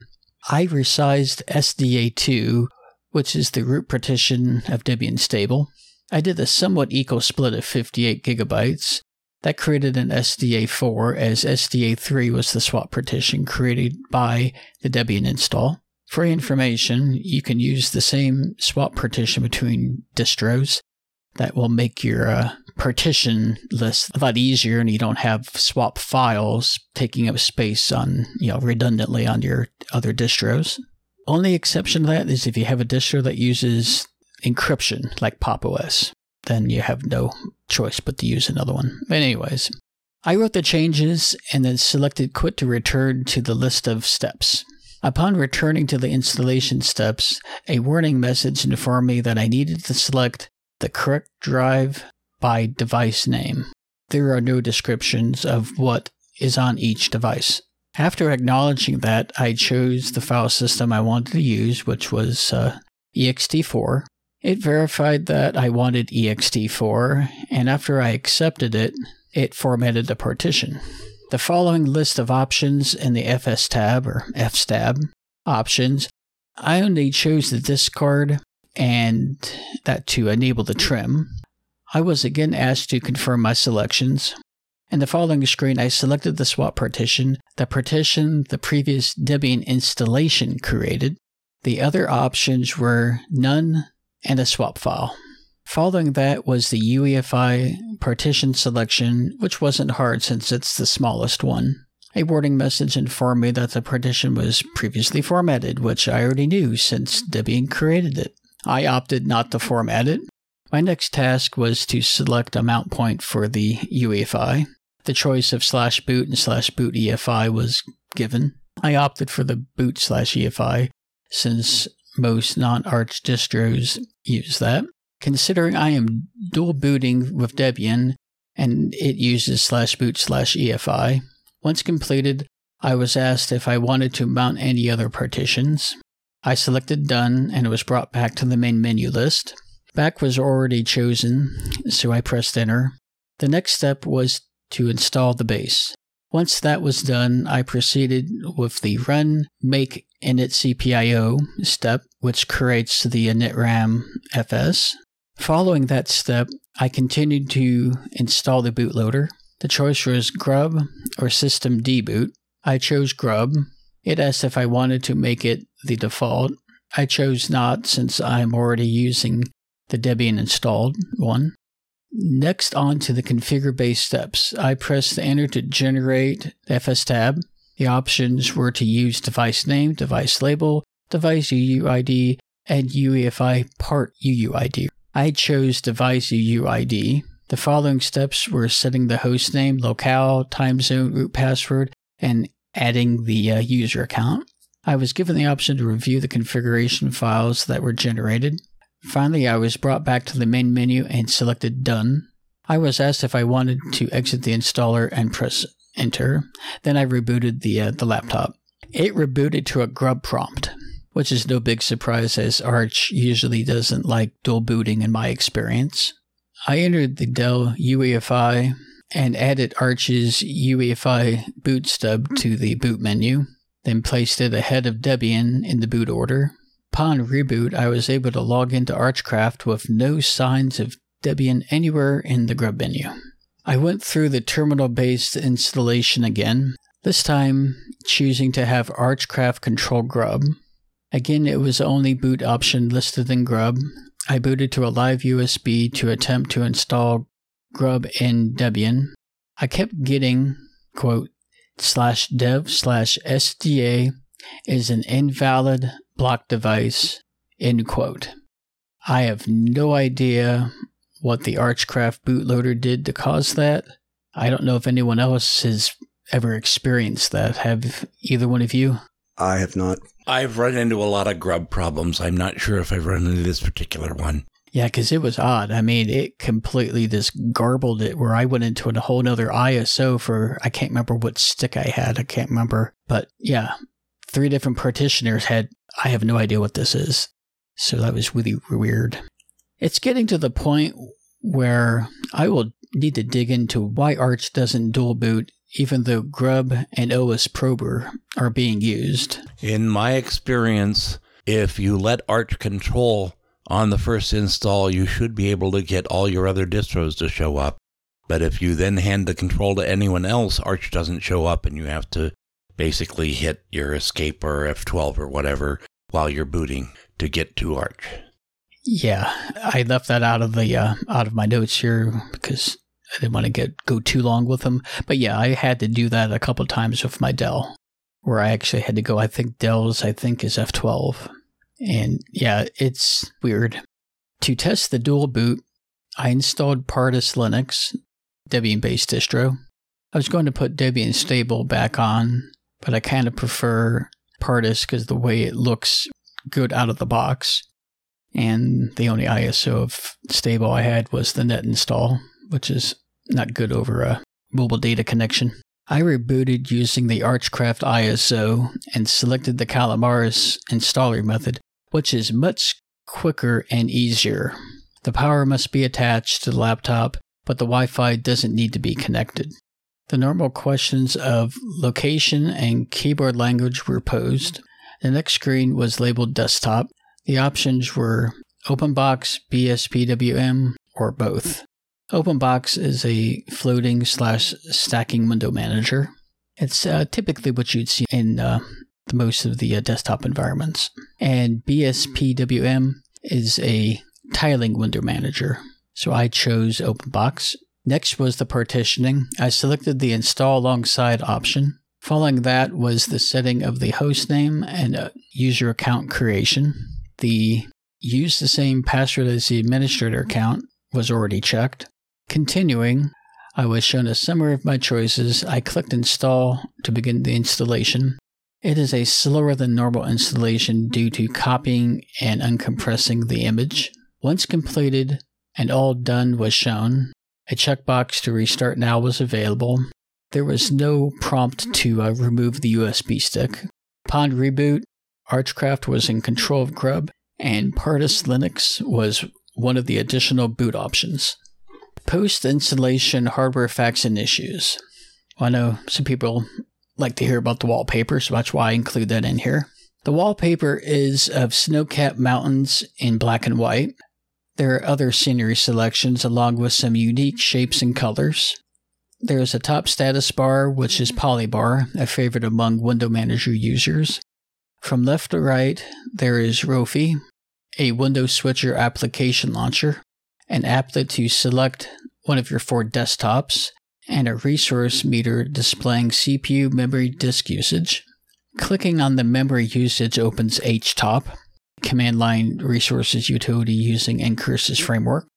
I resized SDA2, which is the root partition of Debian Stable, I did a somewhat equal split of 58 gigabytes. That created an SDA4 as SDA3 was the swap partition created by the Debian install. For information, you can use the same swap partition between distros. That will make your uh, partition list a lot easier and you don't have swap files taking up space on, you know, redundantly on your other distros. Only exception to that is if you have a distro that uses encryption like Pop OS, then you have no choice but to use another one. But anyways, I wrote the changes and then selected quit to return to the list of steps. Upon returning to the installation steps, a warning message informed me that I needed to select the correct drive by device name. There are no descriptions of what is on each device. After acknowledging that, I chose the file system I wanted to use, which was uh, ext4, it verified that I wanted ext4, and after I accepted it, it formatted the partition. The following list of options in the FS tab or FSTAB options, I only chose the discard and that to enable the trim. I was again asked to confirm my selections. In the following screen, I selected the swap partition, the partition the previous Debian installation created. The other options were none, and a swap file. Following that was the UEFI partition selection, which wasn't hard since it's the smallest one. A warning message informed me that the partition was previously formatted, which I already knew since Debian created it. I opted not to format it. My next task was to select a mount point for the UEFI. The choice of slash boot and slash boot EFI was given. I opted for the boot slash EFI since most non-Arch distros use that. Considering I am dual booting with Debian and it uses slash boot slash EFI, once completed, I was asked if I wanted to mount any other partitions. I selected done and it was brought back to the main menu list. Back was already chosen, so I pressed enter. The next step was to install the base. Once that was done, I proceeded with the run make init CPIO step, which creates the initram FS. Following that step, I continued to install the bootloader. The choice was grub or systemd-boot. I chose grub. It asked if I wanted to make it the default. I chose not since I'm already using the Debian installed one. Next, on to the configure base steps. I pressed the enter to generate the FS tab. The options were to use device name, device label, device UUID, and UEFI part UUID. I chose device UUID. The following steps were setting the host name, locale, time zone, root password, and adding the uh, user account. I was given the option to review the configuration files that were generated. Finally, I was brought back to the main menu and selected Done. I was asked if I wanted to exit the installer and press Enter. Then I rebooted the, uh, the laptop. It rebooted to a grub prompt, which is no big surprise as Arch usually doesn't like dual booting in my experience. I entered the Dell UEFI and added Arch's UEFI boot stub to the boot menu, then placed it ahead of Debian in the boot order. Upon reboot, I was able to log into Archcraft with no signs of Debian anywhere in the grub menu. I went through the terminal based installation again, this time choosing to have Archcraft control grub. Again, it was the only boot option listed in grub. I booted to a live USB to attempt to install grub in Debian. I kept getting, quote, slash dev slash SDA is an invalid block device, end quote. I have no idea what the Archcraft bootloader did to cause that. I don't know if anyone else has ever experienced that. Have either one of you? I have not. I've run into a lot of grub problems. I'm not sure if I've run into this particular one. Yeah, because it was odd. I mean, it completely just garbled it where I went into a whole nother ISO for, I can't remember what stick I had. I can't remember. But yeah, three different partitioners had, I have no idea what this is. So that was really weird. It's getting to the point where I will need to dig into why Arch doesn't dual boot even though Grub and OS Prober are being used. In my experience, if you let Arch control on the first install, you should be able to get all your other distros to show up. But if you then hand the control to anyone else, Arch doesn't show up and you have to basically hit your escape or F12 or whatever while you're booting to get to Arch. Yeah, I left that out of the uh, out of my notes here because I didn't want to get go too long with them. But yeah, I had to do that a couple times with my Dell, where I actually had to go. I think Dell's I think is F12, and yeah, it's weird. To test the dual boot, I installed Pardus Linux, Debian based distro. I was going to put Debian stable back on, but I kind of prefer Pardus because the way it looks good out of the box. And the only ISO of stable I had was the net install, which is not good over a mobile data connection. I rebooted using the Archcraft ISO and selected the Calamares installer method, which is much quicker and easier. The power must be attached to the laptop, but the Wi Fi doesn't need to be connected. The normal questions of location and keyboard language were posed. The next screen was labeled desktop. The options were OpenBox, BSPWM, or both. OpenBox is a floating slash stacking window manager. It's uh, typically what you'd see in uh, the most of the uh, desktop environments. And BSPWM is a tiling window manager. So I chose OpenBox. Next was the partitioning. I selected the install alongside option. Following that was the setting of the host name and user account creation. The use the same password as the administrator account was already checked. Continuing, I was shown a summary of my choices. I clicked install to begin the installation. It is a slower than normal installation due to copying and uncompressing the image. Once completed and all done was shown, a checkbox to restart now was available. There was no prompt to uh, remove the USB stick. Upon reboot, Archcraft was in control of Grub, and Pardus Linux was one of the additional boot options. Post installation hardware facts and issues. I know some people like to hear about the wallpaper, so that's why I include that in here. The wallpaper is of snow capped mountains in black and white. There are other scenery selections along with some unique shapes and colors. There is a top status bar, which is Polybar, a favorite among Window Manager users. From left to right, there is Rofi, a window Switcher application launcher, an applet to select one of your four desktops, and a resource meter displaying CPU memory disk usage. Clicking on the memory usage opens HTOP, command line resources utility using Ncurses framework.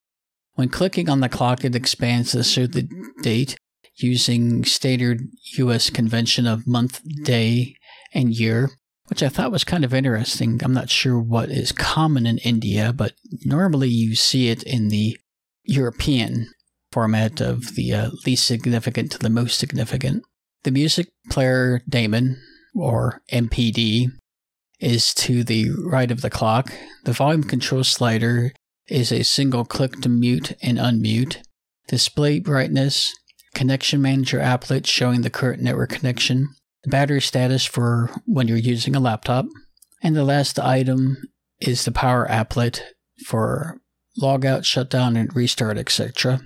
When clicking on the clock, it expands the show the date using standard US convention of month, day, and year, which I thought was kind of interesting. I'm not sure what is common in India, but normally you see it in the European format of the uh, least significant to the most significant. The music player daemon, or MPD, is to the right of the clock. The volume control slider is a single click to mute and unmute. Display brightness, connection manager applet showing the current network connection, the battery status for when you're using a laptop, and the last item is the power applet for logout, shutdown, and restart, etc.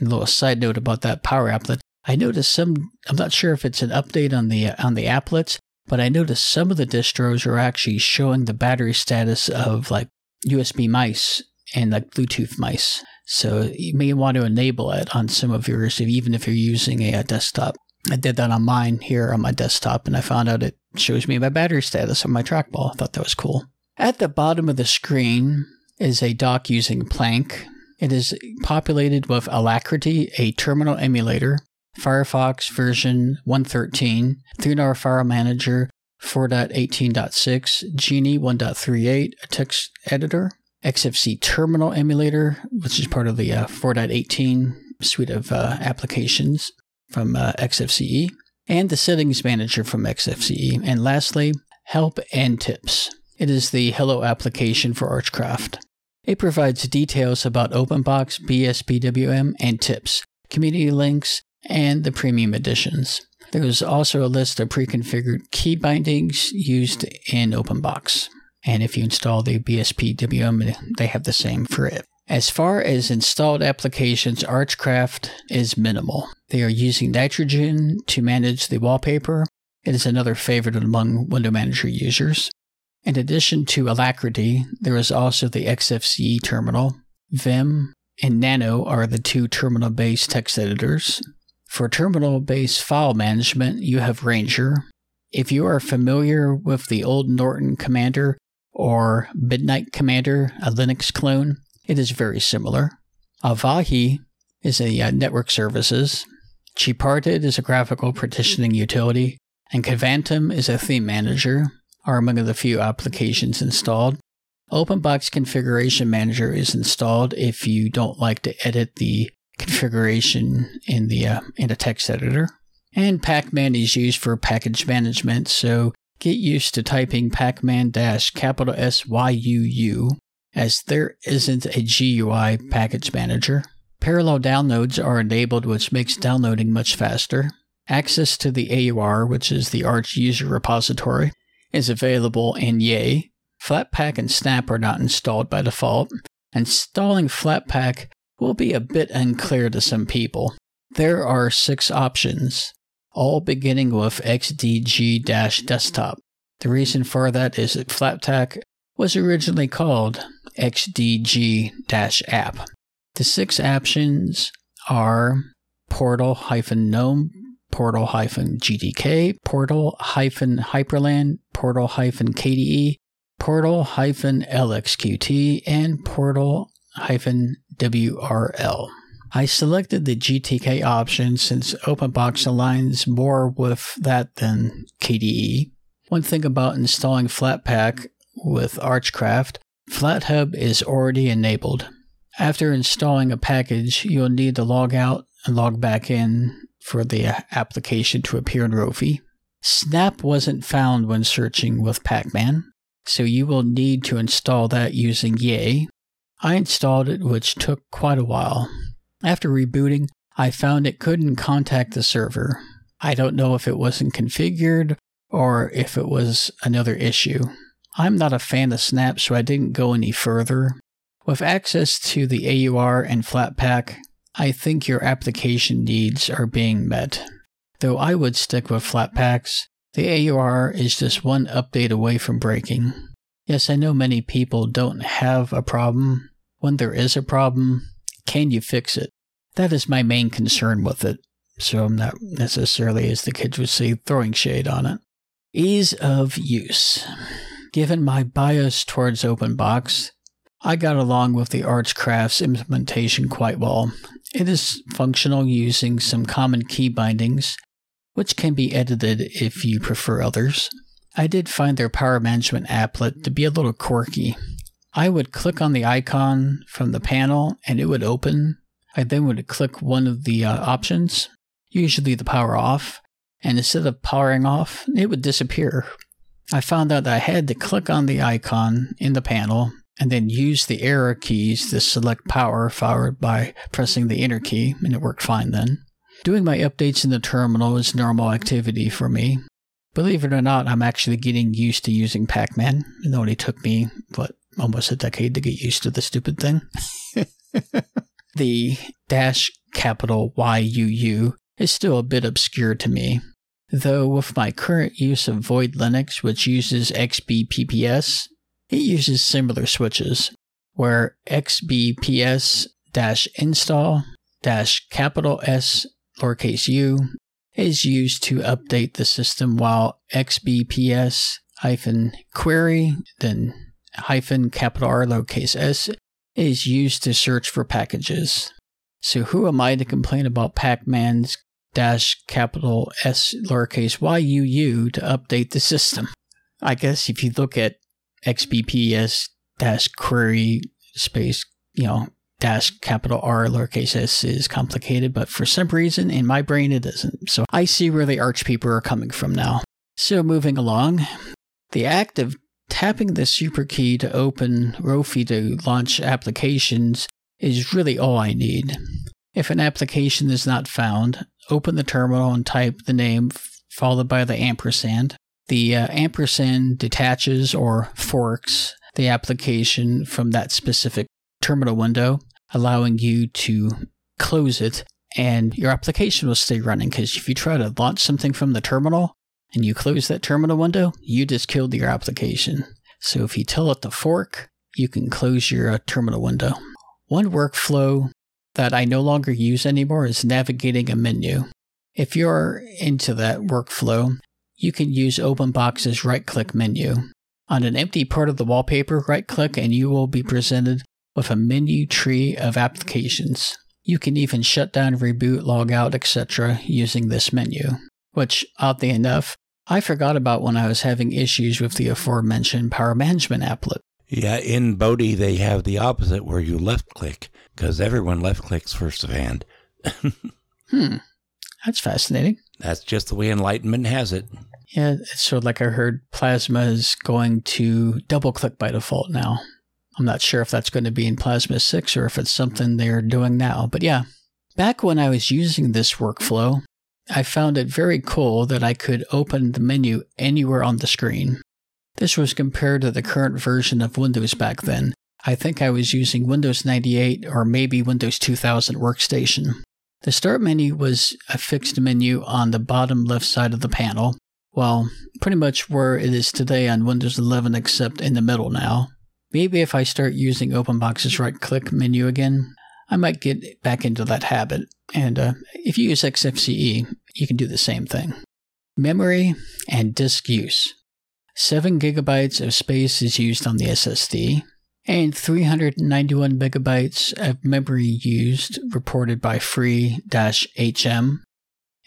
A little side note about that power applet. I noticed some. I'm not sure if it's an update on the on the applets, but I noticed some of the distros are actually showing the battery status of like USB mice and like Bluetooth mice. So you may want to enable it on some of yours, even if you're using a, a desktop. I did that on mine here on my desktop, and I found out it shows me my battery status on my trackball. I thought that was cool. At the bottom of the screen is a dock using Plank. It is populated with Alacritty, a terminal emulator, Firefox version 113, 3 File Manager 4.18.6, Geany 1.38, a text editor, XFCE Terminal Emulator, which is part of the uh, 4.18 suite of uh, applications from uh, XFCE, and the Settings Manager from XFCE. And lastly, Help and Tips. It is the Hello application for Archcraft. It provides details about OpenBox, BSPWM, and tips, community links, and the premium editions. There is also a list of pre-configured key bindings used in OpenBox. And if you install the BSPWM, they have the same for it. As far as installed applications, Archcraft is minimal. They are using Nitrogen to manage the wallpaper. It is another favorite among Window Manager users. In addition to Alacritty, there is also the XFCE terminal. Vim and Nano are the two terminal based text editors. For terminal based file management, you have Ranger. If you are familiar with the old Norton Commander or Midnight Commander, a Linux clone, it is very similar. Avahi is a uh, network services. Gparted is a graphical partitioning utility, and Kvantum is a theme manager are among the few applications installed. OpenBox Configuration Manager is installed if you don't like to edit the configuration in the uh, in a text editor. And Pacman is used for package management, so get used to typing Pacman dash capital S Y U U, as there isn't a GUI package manager. Parallel downloads are enabled, which makes downloading much faster. Access to the AUR, which is the Arch user repository, is available in Yay. Flatpak and Snap are not installed by default. Installing Flatpak will be a bit unclear to some people. There are six options, all beginning with XDG desktop. The reason for that is that Flatpak was originally called XDG app. The six options are portal gnome, portal GTK, portal hyprland, portal KDE, portal LXQT, and portal WRL. I selected the GTK option since OpenBox aligns more with that than KDE. One thing about installing Flatpak with Archcraft, FlatHub is already enabled. After installing a package, you'll need to log out and log back in for the application to appear in Rofi. Snap wasn't found when searching with Pacman, so you will need to install that using Yay. I installed it, which took quite a while. After rebooting, I found it couldn't contact the server. I don't know if it wasn't configured or if it was another issue. I'm not a fan of Snap, so I didn't go any further. With access to the AUR and Flatpak, I think your application needs are being met. Though I would stick with Flatpaks, The AUR is just one update away from breaking. Yes, I know many people don't have a problem. When there is a problem, can you fix it? That is my main concern with it. So I'm not necessarily, as the kids would say, throwing shade on it. Ease of use. Given my bias towards OpenBox, I got along with the Archcrafts implementation quite well. It is functional using some common key bindings, which can be edited if you prefer others. I did find their power management applet to be a little quirky. I would click on the icon from the panel and it would open. I then would click one of the uh, options, usually the power off, and instead of powering off, it would disappear. I found out that I had to click on the icon in the panel and then use the arrow keys to select power followed by pressing the enter key, and it worked fine then. Doing my updates in the terminal is normal activity for me. Believe it or not, I'm actually getting used to using Pacman. It only took me, what, almost a decade to get used to the stupid thing. the dash capital YUU is still a bit obscure to me. Though with my current use of Void Linux, which uses XBPS, it uses similar switches, where XBPS install capital S lowercase u is used to update the system while XBPS hyphen query, then hyphen capital R lowercase s is used to search for packages. So who am I to complain about Pacman's dash capital S lowercase YUU to update the system? I guess if you look at XBPS dash query space, you know, dash capital R lowercase s is complicated, but for some reason in my brain it isn't. So I see where the arch people are coming from now. So moving along, the act of tapping the super key to open Rofi to launch applications is really all I need. If an application is not found, open the terminal and type the name followed by the ampersand. The uh, ampersand detaches or forks the application from that specific terminal window, allowing you to close it, and your application will stay running. Because if you try to launch something from the terminal and you close that terminal window, you just killed your application. So if you tell it to fork, you can close your uh, terminal window. One workflow that I no longer use anymore is navigating a menu. If you're into that workflow, you can use OpenBox's right click menu. On an empty part of the wallpaper, right click and you will be presented with a menu tree of applications. You can even shut down, reboot, log out, etc. using this menu, which, oddly enough, I forgot about when I was having issues with the aforementioned power management applet. Yeah, in Bodhi, they have the opposite where you left click because everyone left clicks first of hand. hmm, that's fascinating. That's just the way Enlightenment has it. Yeah, of like I heard Plasma is going to double click by default now. I'm not sure if that's going to be in Plasma 6 or if it's something they're doing now. But yeah, back when I was using this workflow, I found it very cool that I could open the menu anywhere on the screen. This was compared to the current version of Windows back then. I think I was using Windows 98 or maybe Windows 2000 workstation. The start menu was a fixed menu on the bottom left side of the panel, well, pretty much where it is today on Windows 11, except in the middle now. Maybe if I start using OpenBox's right click menu again, I might get back into that habit. And uh, if you use XFCE, you can do the same thing. Memory and disk use. 7 gigabytes of space is used on the SSD, and 391 megabytes of memory used reported by free-hm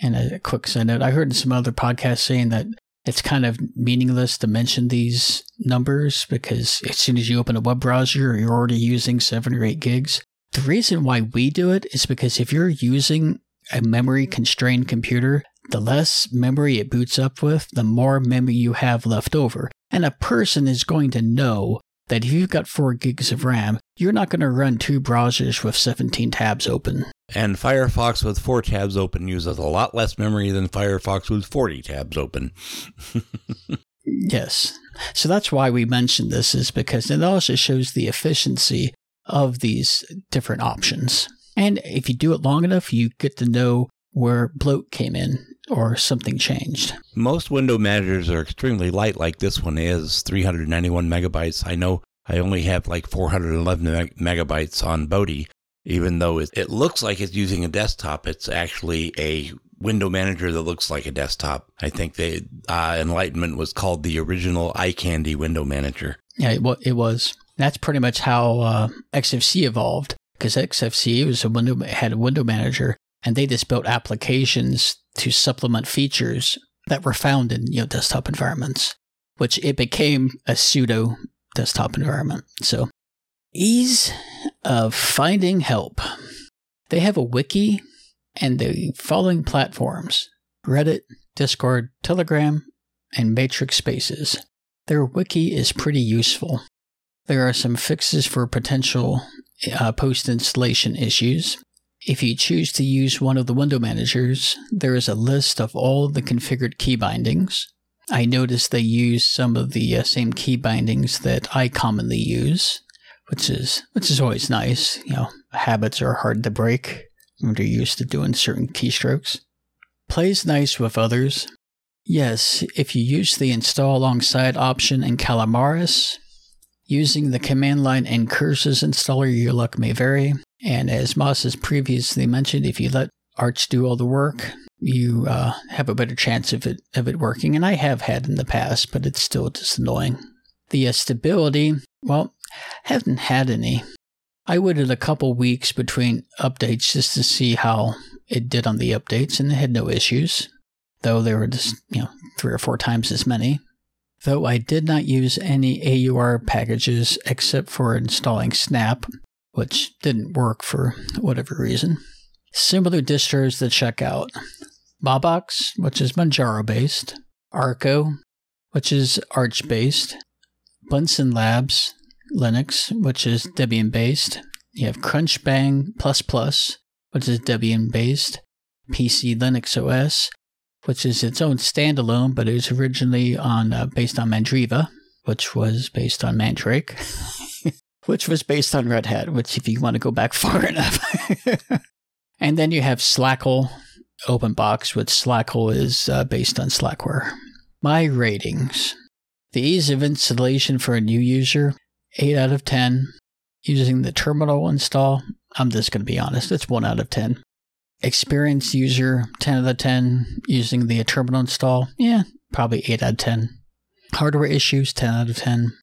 and a quick side note I heard in some other podcasts saying that it's kind of meaningless to mention these numbers because as soon as you open a web browser, you're already using seven or eight gigs. The reason why we do it is because if you're using a memory constrained computer, the less memory it boots up with, the more memory you have left over. And a person is going to know that if you've got 4 gigs of RAM, you're not going to run two browsers with 17 tabs open. And Firefox with 4 tabs open uses a lot less memory than Firefox with 40 tabs open. yes. So that's why we mentioned this is because it also shows the efficiency of these different options. And if you do it long enough, you get to know where bloat came in or something changed. Most window managers are extremely light, like this one is 391 megabytes. I know I only have like 411 meg- megabytes on Bodhi, even though it, looks like it's using a desktop. It's actually a window manager that looks like a desktop. I think the uh, Enlightenment was called the original iCandy window manager. Yeah, it, it was. That's pretty much how uh, XFCE evolved because XFCE was a window had a window manager, and they just built applications to supplement features that were found in you know desktop environments, which it became a pseudo desktop environment. So ease of finding help. They have a wiki and the following platforms Reddit, Discord, Telegram, and Matrix Spaces. Their wiki is pretty useful. There are some fixes for potential uh, post installation issues. If you choose to use one of the window managers, there is a list of all the configured key bindings. I noticed they use some of the uh, same key bindings that I commonly use, which is which is always nice. You know, habits are hard to break when you're used to doing certain keystrokes. Plays nice with others. Yes, if you use the install alongside option in Calamares, using the command line ncurses installer, your luck may vary. And as Moss has previously mentioned, if you let Arch do all the work, you uh, have a better chance of it of it working. And I have had in the past, but it's still just annoying. The uh, stability, well, haven't had any. I waited a couple weeks between updates just to see how it did on the updates, and it had no issues, though there were just you know three or four times as many. Though I did not use any AUR packages except for installing Snap, which didn't work for whatever reason. Similar distros to check out Mabox, which is Manjaro based, Arco, which is Arch based, Bunsen Labs, Linux, which is Debian based. You have Crunchbang Plus Plus, which is Debian based. PC Linux OS, which is its own standalone, but it was originally on uh, based on Mandriva, which was based on Mandrake, which was based on Red Hat. Which, if you want to go back far enough, and then you have Slackel OpenBox, which Slackel is uh, based on Slackware. My ratings: the ease of installation for a new user 8 out of 10. Using the terminal install, I'm just going to be honest, it's 1 out of 10. Experienced user, 10 out of 10. Using the terminal install, yeah, probably 8 out of 10. Hardware issues, 10 out of 10.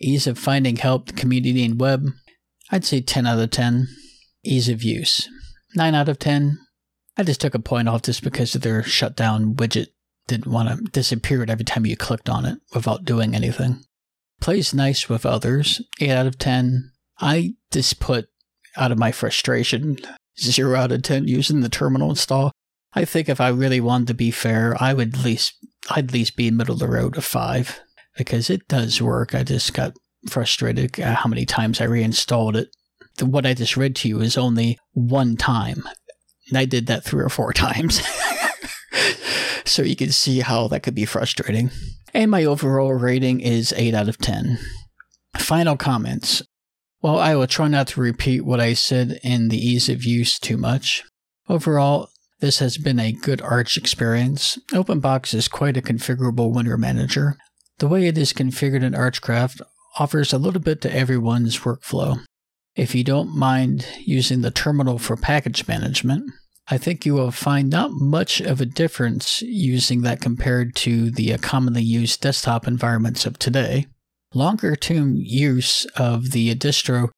Ease of finding help, community and web, I'd say 10 out of 10. Ease of use, 9 out of 10. I just took a point off just because their shutdown widget didn't want to disappear every time you clicked on it without doing anything plays nice with others. 8 out of 10. I just put out of my frustration 0 out of 10 using the terminal install. I think if I really wanted to be fair, I would at least I'd at least be middle of the road of 5 because it does work. I just got frustrated how many times I reinstalled it. What I just read to you is only one time. And I did that three or four times. so you can see how that could be frustrating. And my overall rating is 8 out of 10. Final comments. Well, I will try not to repeat what I said in the ease of use too much. Overall, this has been a good Arch experience. OpenBox is quite a configurable window manager. The way it is configured in Archcraft offers a little bit to everyone's workflow. If you don't mind using the terminal for package management, I think you will find not much of a difference using that compared to the uh, commonly used desktop environments of today. Longer term use of the distro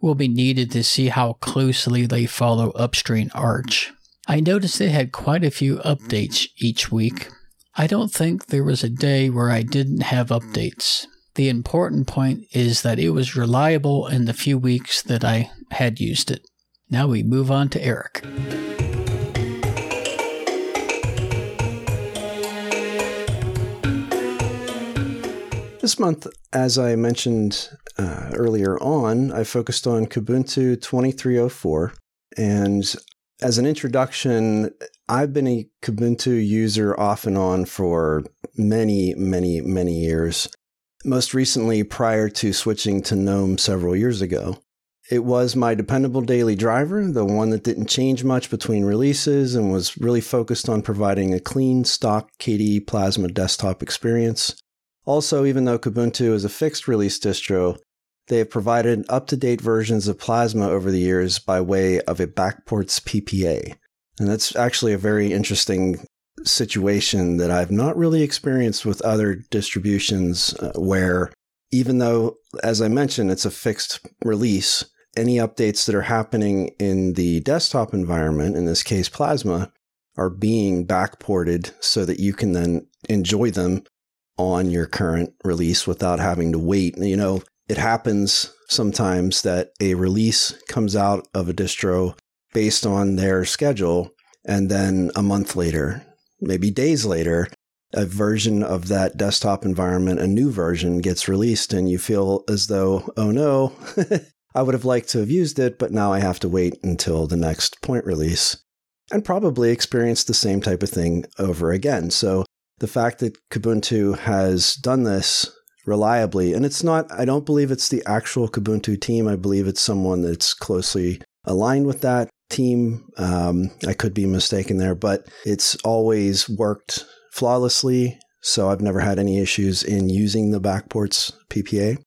will be needed to see how closely they follow upstream Arch. I noticed they had quite a few updates each week. I don't think there was a day where I didn't have updates. The important point is that it was reliable in the few weeks that I had used it. Now we move on to Eric. This month, as I mentioned uh, earlier on, I focused on Kubuntu 2304. And as an introduction, I've been a Kubuntu user off and on for many, many, many years. Most recently, prior to switching to GNOME several years ago. It was my dependable daily driver, the one that didn't change much between releases and was really focused on providing a clean, stock KDE Plasma desktop experience. Also, even though Kubuntu is a fixed release distro, they have provided up to date versions of Plasma over the years by way of a backports PPA. And that's actually a very interesting situation that I've not really experienced with other distributions uh, where, even though, as I mentioned, it's a fixed release, any updates that are happening in the desktop environment, in this case Plasma, are being backported so that you can then enjoy them on your current release without having to wait. You know, it happens sometimes that a release comes out of a distro based on their schedule, and then a month later, maybe days later, a version of that desktop environment, a new version gets released, and you feel as though, oh no, I would have liked to have used it, but now I have to wait until the next point release and probably experience the same type of thing over again. So the fact that Kubuntu has done this reliably, and it's not, I don't believe it's the actual Kubuntu team. I believe it's someone that's closely aligned with that team. Um, I could be mistaken there, but it's always worked flawlessly. So I've never had any issues in using the backports PPA.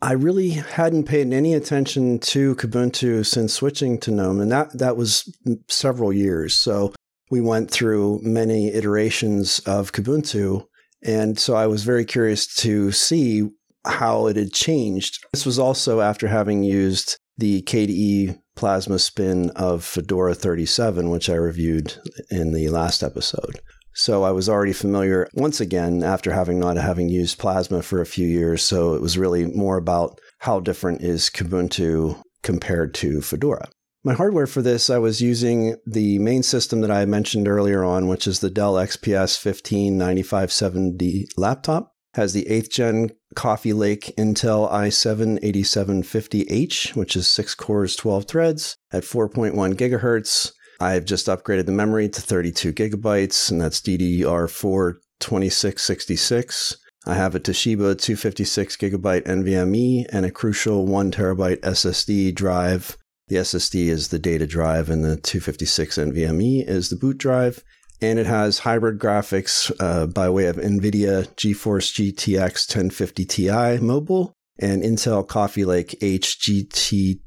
I really hadn't paid any attention to Kubuntu since switching to GNOME, and that, that was several years. So we went through many iterations of Kubuntu. And so I was very curious to see how it had changed. This was also after having used the KDE plasma spin of Fedora 37, which I reviewed in the last episode. So I was already familiar once again after having not having used Plasma for a few years. So it was really more about how different is Kubuntu compared to Fedora. My hardware for this, I was using the main system that I mentioned earlier on, which is the Dell XPS 159570 laptop. Has the 8th gen Coffee Lake Intel i7 8750H, which is 6 cores, 12 threads at 4.1 gigahertz. I've just upgraded the memory to 32 gigabytes, and that's DDR4 2666. I have a Toshiba 256 gigabyte NVMe and a Crucial 1 terabyte SSD drive. The SSD is the data drive, and the 256 NVMe is the boot drive. And it has hybrid graphics uh, by way of NVIDIA GeForce GTX 1050 Ti mobile and Intel Coffee Lake HGT2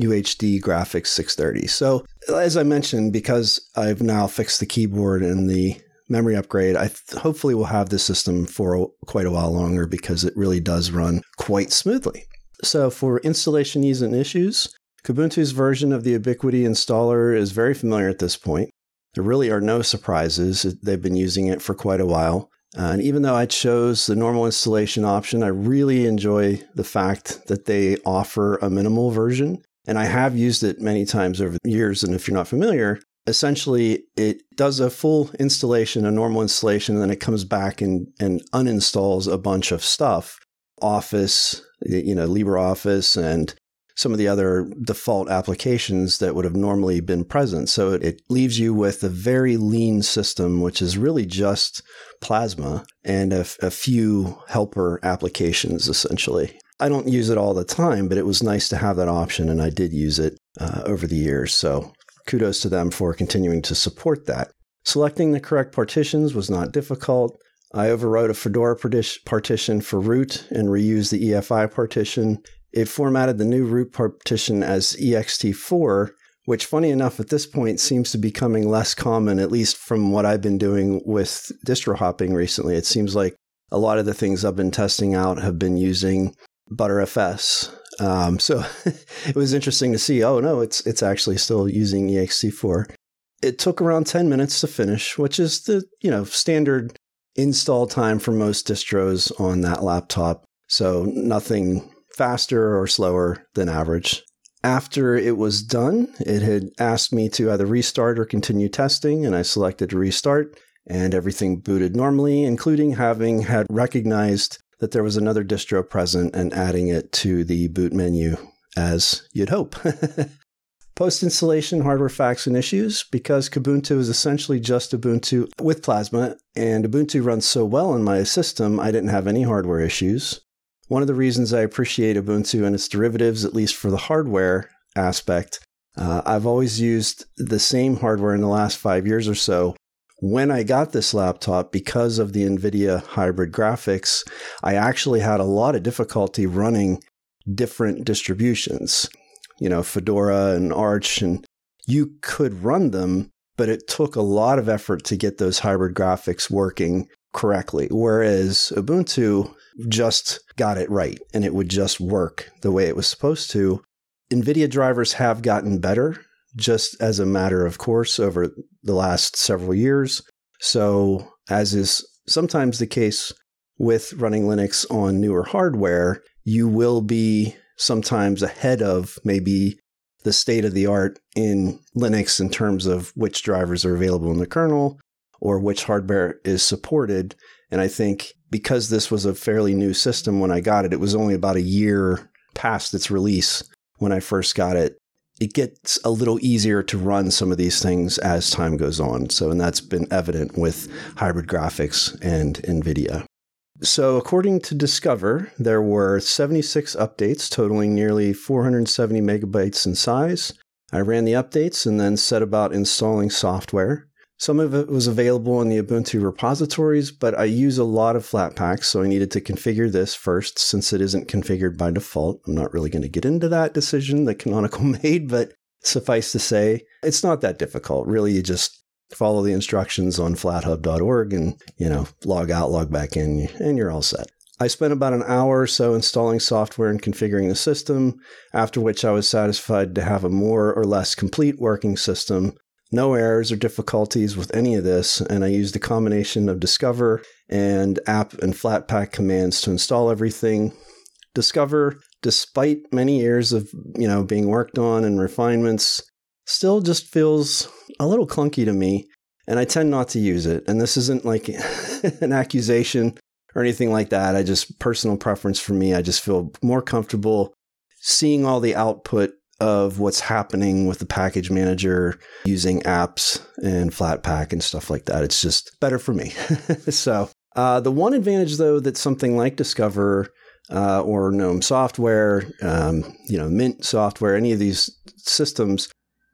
UHD graphics 630. So, as I mentioned, because I've now fixed the keyboard and the memory upgrade, I th- hopefully will have this system for quite a while longer because it really does run quite smoothly. So, for installation ease and issues, Kubuntu's version of the Ubiquity installer is very familiar at this point. There really are no surprises. They've been using it for quite a while. Uh, and even though I chose the normal installation option, I really enjoy the fact that they offer a minimal version. And I have used it many times over the years. And if you're not familiar, essentially it does a full installation, a normal installation, and then it comes back and, and uninstalls a bunch of stuff. Office, you know, LibreOffice and some of the other default applications that would have normally been present. So it, it leaves you with a very lean system, which is really just Plasma and a, a few helper applications, essentially. I don't use it all the time, but it was nice to have that option, and I did use it uh, over the years. So kudos to them for continuing to support that. Selecting the correct partitions was not difficult. I overwrote a Fedora partition for root and reused the EFI partition it formatted the new root partition as ext4, which, funny enough, at this point seems to be becoming less common, at least from what I've been doing with distro hopping recently. It seems like a lot of the things I've been testing out have been using Btrfs. Um, so it was interesting to see. Oh no, it's it's actually still using ext4. It took around 10 minutes to finish, which is the you know standard install time for most distros on that laptop. So nothing faster or slower than average. After it was done, it had asked me to either restart or continue testing, and I selected restart, and everything booted normally, including having had recognized that there was another distro present and adding it to the boot menu as you'd hope. Post installation hardware facts and issues. Because Kubuntu is essentially just Ubuntu with Plasma, and Ubuntu runs so well on my system, I didn't have any hardware issues. One of the reasons I appreciate Ubuntu and its derivatives, at least for the hardware aspect, uh, I've always used the same hardware in the last five years or so. When I got this laptop, because of the NVIDIA hybrid graphics, I actually had a lot of difficulty running different distributions, you know, Fedora and Arch, and you could run them, but it took a lot of effort to get those hybrid graphics working correctly. Whereas Ubuntu just got it right and it would just work the way it was supposed to. NVIDIA drivers have gotten better just as a matter of course over the last several years. So, as is sometimes the case with running Linux on newer hardware, you will be sometimes ahead of maybe the state of the art in Linux in terms of which drivers are available in the kernel or which hardware is supported. And I think because this was a fairly new system when I got it, it was only about a year past its release when I first got it. It gets a little easier to run some of these things as time goes on. So, and that's been evident with hybrid graphics and NVIDIA. So, according to Discover, there were 76 updates totaling nearly 470 megabytes in size. I ran the updates and then set about installing software. Some of it was available in the Ubuntu repositories, but I use a lot of Flatpaks, so I needed to configure this first since it isn't configured by default. I'm not really going to get into that decision that Canonical made, but suffice to say, it's not that difficult. Really, you just follow the instructions on flathub.org and, you know, log out, log back in, and you're all set. I spent about an hour or so installing software and configuring the system, after which I was satisfied to have a more or less complete working system no errors or difficulties with any of this, and I used a combination of Discover and apt and Flatpak commands to install everything. Discover, despite many years of you know being worked on and refinements, still just feels a little clunky to me, and I tend not to use it. And this isn't like an accusation or anything like that. I just personal preference for me. I just feel more comfortable seeing all the output of what's happening with the package manager using apps and Flatpak and stuff like that. It's just better for me. so, uh, the one advantage, though, that something like Discover uh, or GNOME software, um, you know, Mint software, any of these systems,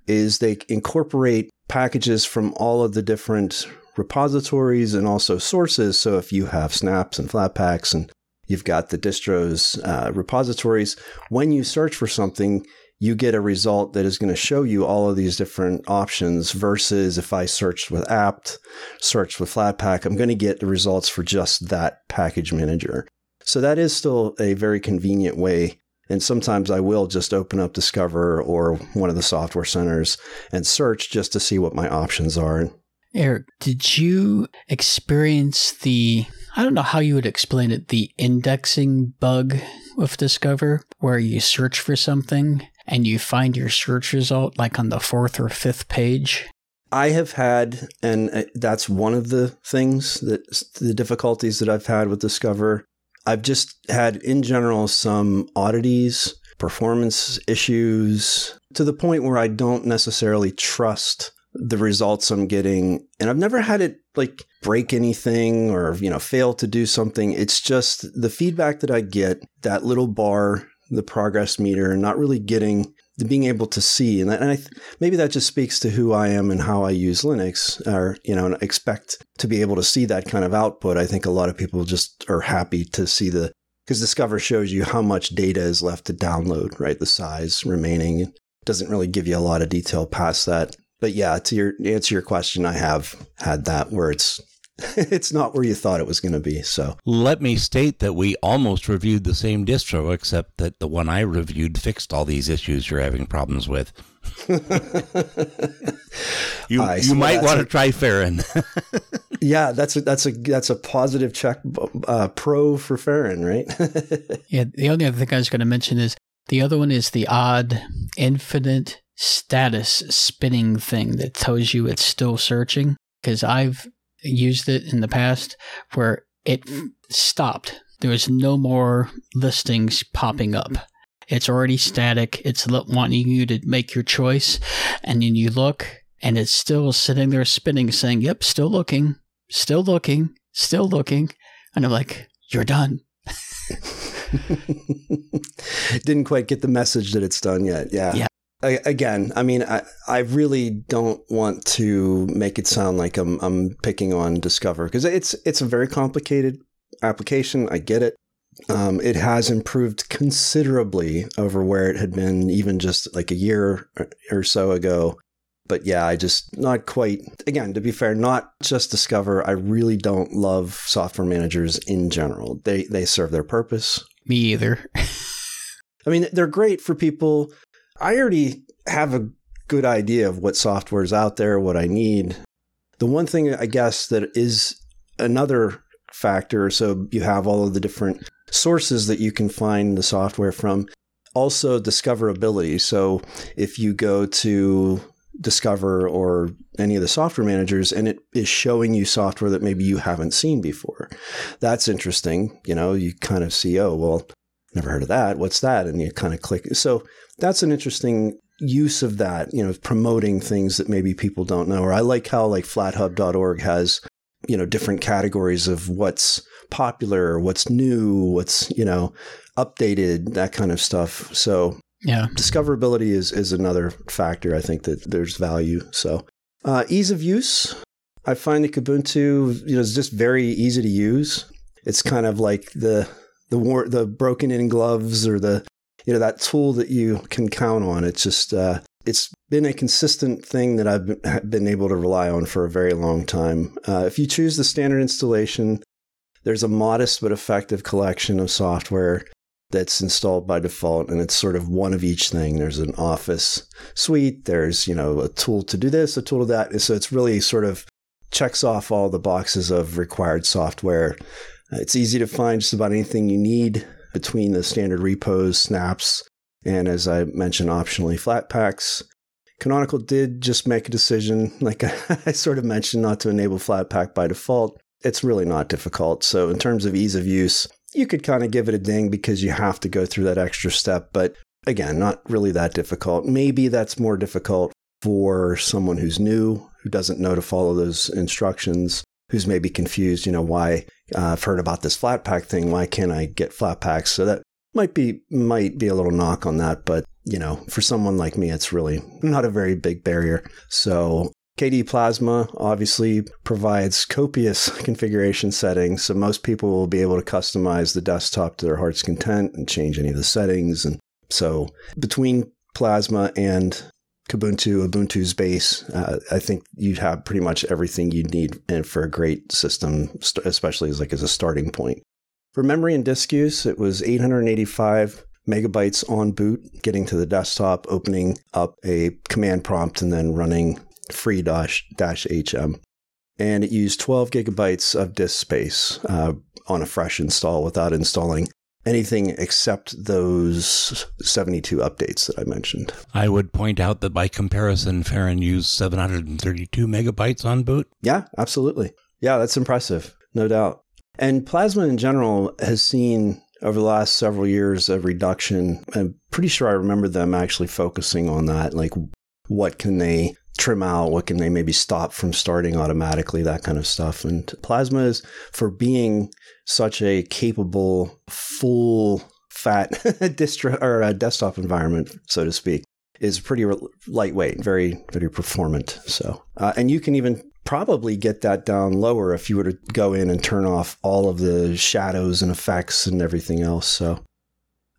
is they incorporate packages from all of the different repositories and also sources. So if you have snaps and Flatpaks and you've got the distros uh, repositories, when you search for something, you get a result that is going to show you all of these different options versus if I searched with apt, searched with Flatpak, I'm going to get the results for just that package manager. So that is still a very convenient way. And sometimes I will just open up Discover or one of the software centers and search just to see what my options are. Eric, did you experience the, I don't know how you would explain it, the indexing bug with Discover, where you search for something and you find your search result like on the fourth or fifth page? I have had, and uh, that's one of the things that the difficulties that I've had with Discover. I've just had, in general, some oddities, performance issues to the point where I don't necessarily trust the results I'm getting. And I've never had it like break anything or, you know, fail to do something. It's just the feedback that I get, that little bar the progress meter and not really getting the being able to see. And, and I th- maybe that just speaks to who I am and how I use Linux or you know and expect to be able to see that kind of output. I think a lot of people just are happy to see the because Discover shows you how much data is left to download right? The size remaining. Doesn't really give you a lot of detail past that. But yeah to your answer your question I have had that where it's it's not where you thought it was going to be. So let me state that we almost reviewed the same distro, except that the one I reviewed fixed all these issues you're having problems with. you uh, you might want to try Feren. yeah, that's a, that's a that's a positive check uh, pro for Feren, right? yeah. The only other thing I was going to mention is the other one is the odd infinite status spinning thing that tells you it's still searching because I've used it in the past where it stopped. There was no more listings popping up. It's already static. It's wanting you to make your choice. And then you look and it's still sitting there spinning saying, yep, still looking, still looking, still looking. And I'm like, you're done. Didn't quite get the message that it's done yet. Yeah. Yeah. Again, I mean, I, I really don't want to make it sound like I'm I'm picking on Discover because it's it's a very complicated application. I get it. Um, it has improved considerably over where it had been even just like a year or so ago. But yeah, I just not quite. Again, to be fair, not just Discover. I really don't love software managers in general. They they serve their purpose. Me either. I mean, they're great for people. I already have a good idea of what software is out there, what I need. The one thing I guess that is another factor, so you have all of the different sources that you can find the software from. Also, discoverability. So if you go to Discover or any of the software managers and it is showing you software that maybe you haven't seen before. That's interesting. You know, you kind of see, oh, well, never heard of that. What's that? And you kind of click. So that's an interesting use of that, you know, promoting things that maybe people don't know. Or I like how like flathub.org has, you know, different categories of what's popular, what's new, what's, you know, updated, that kind of stuff. So Yeah. discoverability is is another factor. I think that there's value. So uh, ease of use. I find that Kubuntu, you know, is just very easy to use. It's kind of like the the war, the broken in gloves or the you know that tool that you can count on. It's just uh, it's been a consistent thing that I've been- able to rely on for a very long time. Uh, if you choose the standard installation, there's a modest but effective collection of software that's installed by default and it's sort of one of each thing there's an office suite there's you know a tool to do this a tool to that so it's really sort of checks off all the boxes of required software it's easy to find just about anything you need between the standard repos snaps and as i mentioned optionally Flatpaks canonical did just make a decision like i sort of mentioned not to enable flatpak by default it's really not difficult so in terms of ease of use you could kind of give it a ding because you have to go through that extra step. But again, not really that difficult. Maybe that's more difficult for someone who's new, who doesn't know to follow those instructions, who's maybe confused, you know, why uh, I've heard about this Flatpak thing. Why can't I get Flatpaks? So that might be might be a little knock on that, but you know, for someone like me, it's really not a very big barrier. So KDE Plasma obviously provides copious configuration settings, so most people will be able to customize the desktop to their heart's content and change any of the settings. And so between Plasma and Kubuntu, Ubuntu's base, uh, I think you'd have pretty much everything you need and for a great system, especially as like as a starting point. For memory and disk use, it was 885 megabytes on boot, getting to the desktop, opening up a command prompt, and then running free dash dash hm. And it used 12 gigabytes of disk space uh, on a fresh install without installing anything except those 72 updates that I mentioned. I would point out that by comparison, Feren used 732 megabytes on boot. Yeah, absolutely. Yeah, that's impressive, no doubt. And Plasma in general has seen over the last several years a reduction. I'm pretty sure I remember them actually focusing on that. Like, what can they trim out? What can they maybe stop from starting automatically? That kind of stuff. And Plasma is for being such a capable, full fat distro or desktop environment, so to speak, is pretty re- lightweight, very, very performant. So, uh, and you can even probably get that down lower if you were to go in and turn off all of the shadows and effects and everything else. So,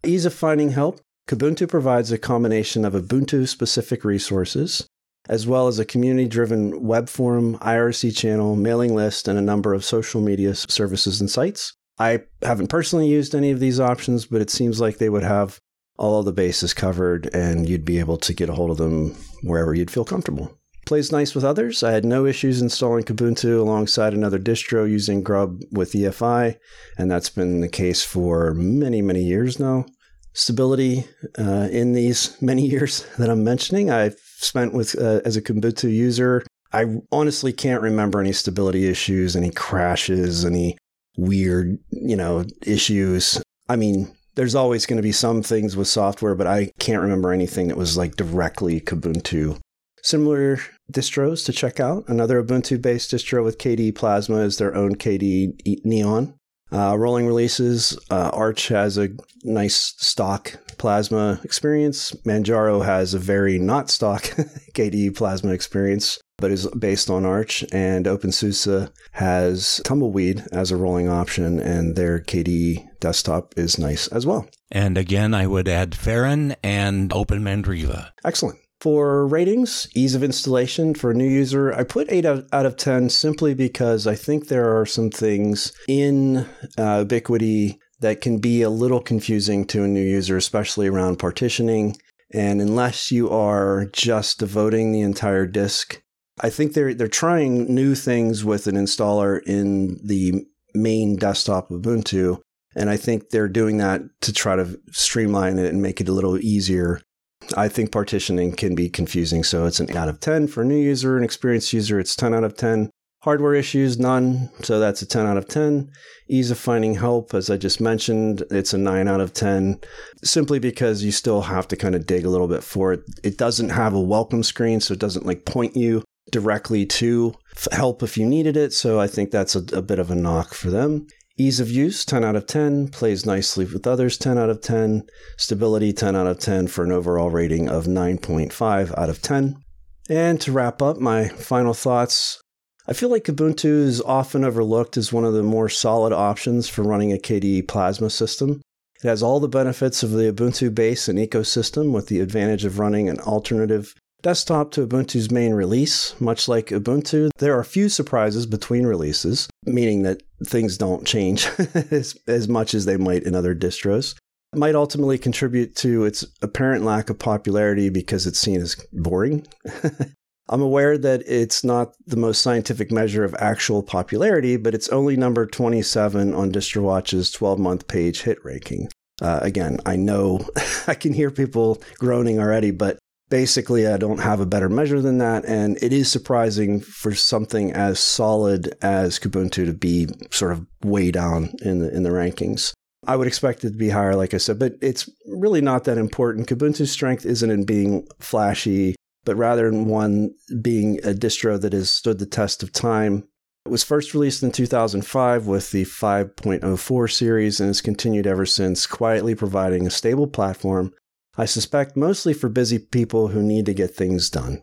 ease of finding help. Kubuntu provides a combination of Ubuntu specific resources, as well as a community driven web forum, IRC channel, mailing list, and a number of social media services and sites. I haven't personally used any of these options, but it seems like they would have all the bases covered and you'd be able to get a hold of them wherever you'd feel comfortable. Plays nice with others. I had no issues installing Kubuntu alongside another distro using Grub with EFI, and that's been the case for many, many years now. Stability uh, in these many years that I'm mentioning, I've spent with uh, as a Kubuntu user. I honestly can't remember any stability issues, any crashes, any weird, you know, issues. I mean, there's always going to be some things with software, but I can't remember anything that was like directly Kubuntu. Similar distros to check out. Another Ubuntu based distro with KDE Plasma is their own KDE Neon. Uh, rolling releases, uh, Arch has a nice stock plasma experience. Manjaro has a very not stock KDE plasma experience, but is based on Arch. And OpenSUSE has Tumbleweed as a rolling option, and their KDE desktop is nice as well. And again, I would add Feren and OpenMandriva. Excellent. For ratings, ease of installation for a new user, I put 8 out of 10 simply because I think there are some things in uh, Ubiquity that can be a little confusing to a new user, especially around partitioning. And unless you are just devoting the entire disk, I think they're they're trying new things with an installer in the main desktop of Ubuntu. And I think they're doing that to try to streamline it and make it a little easier I think partitioning can be confusing, so it's an 8 out of 10 for a new user. An experienced user, it's 10 out of 10. Hardware issues, none, so that's a 10 out of 10. Ease of finding help, as I just mentioned, it's a 9 out of 10, simply because you still have to kind of dig a little bit for it. It doesn't have a welcome screen, so it doesn't like point you directly to help if you needed it, so I think that's a, a bit of a knock for them. Ease of use, 10 out of 10. Plays nicely with others, 10 out of 10. Stability, 10 out of 10 for an overall rating of 9.5 out of 10. And to wrap up my final thoughts, I feel like Ubuntu is often overlooked as one of the more solid options for running a KDE Plasma system. It has all the benefits of the Ubuntu base and ecosystem with the advantage of running an alternative desktop to Ubuntu's main release. Much like Ubuntu, there are few surprises between releases, meaning that things don't change as, as much as they might in other distros. It might ultimately contribute to its apparent lack of popularity because it's seen as boring. I'm aware that it's not the most scientific measure of actual popularity, but it's only number 27 on DistroWatch's 12 month page hit ranking. Uh, again, I know I can hear people groaning already, but basically I don't have a better measure than that. And it is surprising for something as solid as Kubuntu to be sort of way down in the in the rankings. I would expect it to be higher, like I said, but it's really not that important. Kubuntu's strength isn't in being flashy, but rather in one being a distro that has stood the test of time. It was first released in 2005 with the 5.04 series and has continued ever since, quietly providing a stable platform I suspect mostly for busy people who need to get things done.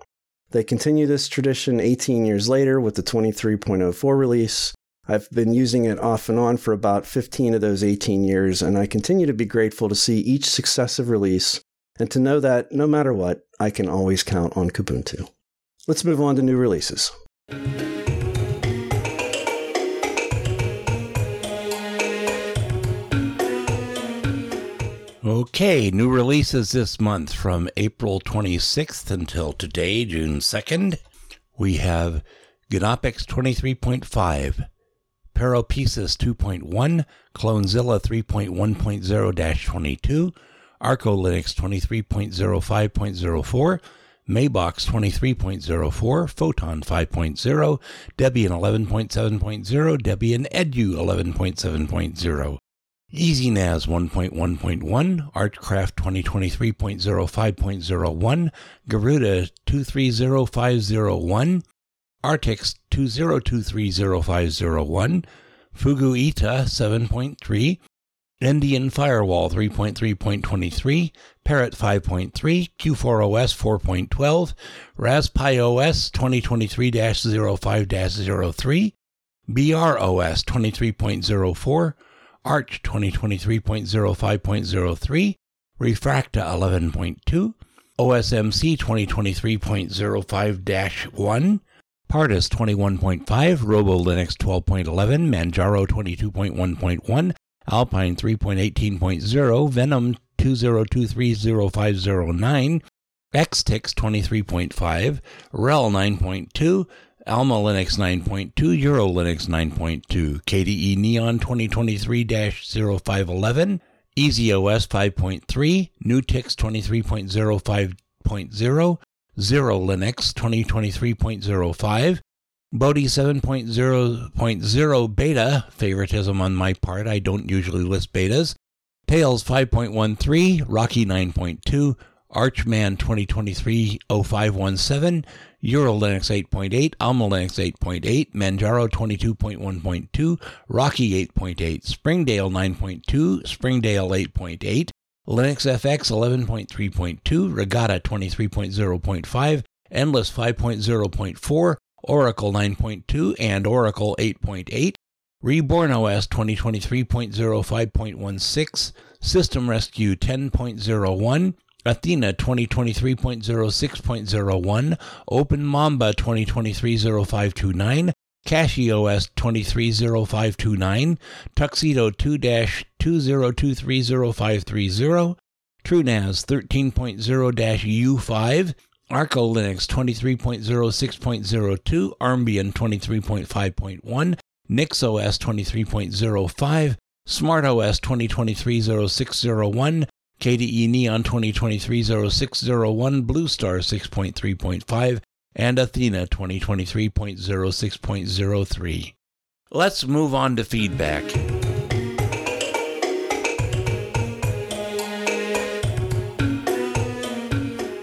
They continue this tradition 18 years later with the 23.04 release. I've been using it off and on for about 15 of those 18 years, and I continue to be grateful to see each successive release and to know that no matter what, I can always count on Kubuntu. Let's move on to new releases. Okay, new releases this month from April 26th until today, June 2nd. We have Gnoppix 23.5, Peropesis 2.1, Clonezilla 3.1.0-22, Arco Linux 23.05.04, Mabox 23.04, Photon 5.0, Debian 11.7.0, Debian Edu 11.7.0. EasyNAS 1.1.1, Archcraft 2023.05.01, Garuda 230501, Artix 20230501, FuguIta 7.3, Endian Firewall 3.3.23, Parrot 5.3, Q4OS 4.12, Raspberry OS 2023-05-03, BROS 23.04, Arch 2023.05.03, Refracta 11.2, OSMC 2023.05-1, Pardus 21.5, Robo Linux 12.11, Manjaro 22.1.1, Alpine 3.18.0, Venom 20230509, ExTiX 23.5, RHEL 9.2, Alma Linux 9.2, Euro Linux 9.2, KDE Neon 2023-0511, EasyOS 5.3, NuTyX 23.05.0, Xero Linux 2023.05, Bodhi 7.0.0 beta, favoritism on my part, I don't usually list betas, Tails 5.13, Rocky 9.2, Archman 2023 0517, EuroLinux 8.8, Alma Linux 8.8, Manjaro 22.1.2, Rocky 8.8, Springdale 9.2, Springdale 8.8, Linux FX 11.3.2, Regata 23.0.5, Endless 5.0.4, Oracle 9.2, and Oracle 8.8, Reborn OS 2023.05.16, System Rescue 10.01, Athena 2023.06.01, Open Mamba 2023.0529, CachyOS 23.0529, Tuxedo 2-2023.0530, TrueNAS 13.0-U5, Arco Linux 23.06.02, Armbian 23.5.1, NixOS 23.05, SmartOS 2023-0601, KDE Neon 2023-0601, Bluestar 6.3.5, and Athena 2023.06.03. Let's move on to feedback.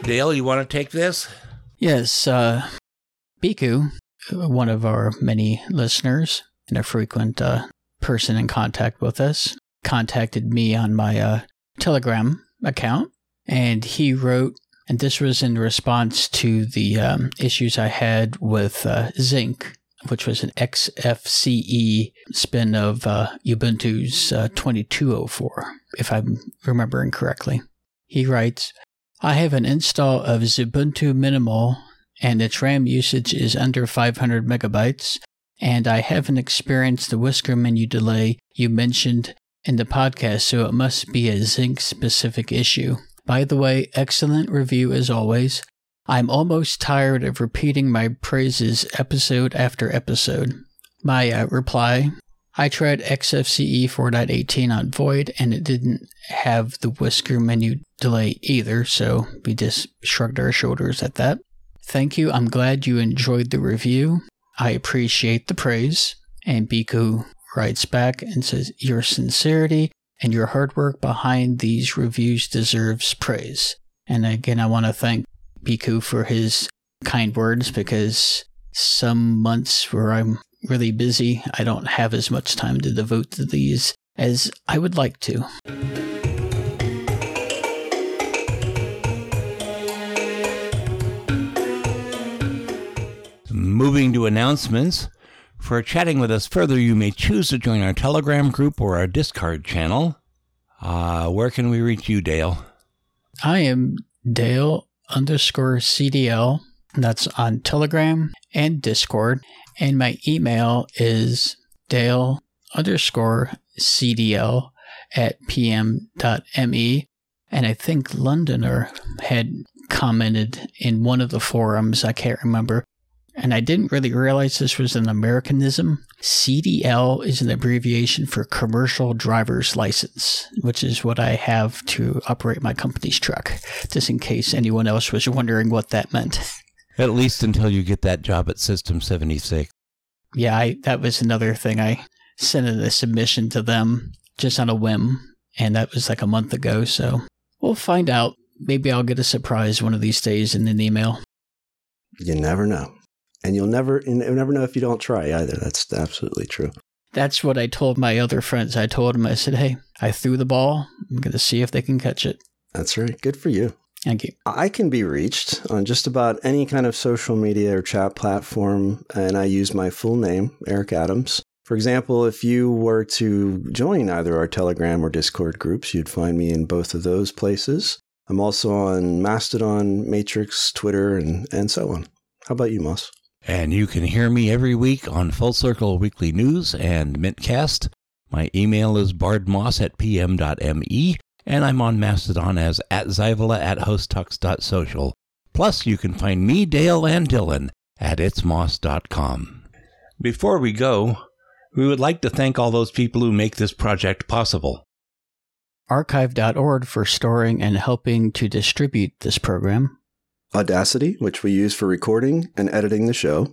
Dale, you want to take this? Yes, uh, Biku, one of our many listeners and a frequent uh, person in contact with us, contacted me on my uh, Telegram account, and he wrote, and this was in response to the um, issues I had with uh, Zinc, which was an XFCE spin of uh, Ubuntu's uh, 2204, if I'm remembering correctly. He writes, I have an install of Xubuntu Minimal and its RAM usage is under 500 megabytes, and I haven't experienced the whisker menu delay you mentioned in the podcast, so it must be a Zinc specific issue. By the way, excellent review as always. I'm almost tired of repeating my praises episode after episode. My uh, reply I tried XFCE 4.18 on Void and it didn't have the whisker menu delay either, so we just shrugged our shoulders at that. Thank you. I'm glad you enjoyed the review. I appreciate the praise. And Biku writes back and says, Your sincerity and your hard work behind these reviews deserves praise. And again, I want to thank Biku for his kind words because some months where I'm really busy, I don't have as much time to devote to these as I would like to. Moving to announcements. For chatting with us further, you may choose to join our Telegram group or our Discord channel. Uh, where can we reach you, Dale? I am Dale underscore CDL. That's on Telegram and Discord. And my email is Dale underscore CDL at pm.me. And I think Londoner had commented in one of the forums, I can't remember, and I didn't really realize this was an Americanism. CDL is an abbreviation for Commercial Driver's License, which is what I have to operate my company's truck, just in case anyone else was wondering what that meant. At least until you get that job at System 76. Yeah, I, that was another thing. I sent in a submission to them just on a whim, and that was like a month ago, so we'll find out. Maybe I'll get a surprise one of these days in an email. You never know and you'll never you'll never know if you don't try either. That's absolutely true. That's what I told my other friends. I told them, I said, "Hey, I threw the ball. I'm going to see if they can catch it." That's right. Good for you. Thank you. I can be reached on just about any kind of social media or chat platform, and I use my full name, Eric Adams. For example, if you were to join either our Telegram or Discord groups, you'd find me in both of those places. I'm also on Mastodon, Matrix, Twitter, and, and so on. How about you, Moss? And you can hear me every week on Full Circle Weekly News and Mintcast. My email is bardmoss at pm.me, and I'm on Mastodon as at Zyvola at hostux.social. Plus, you can find me, Dale, and Dylan at itsmoss.com. Before we go, we would like to thank all those people who make this project possible. Archive.org for storing and helping to distribute this program. Audacity, which we use for recording and editing the show.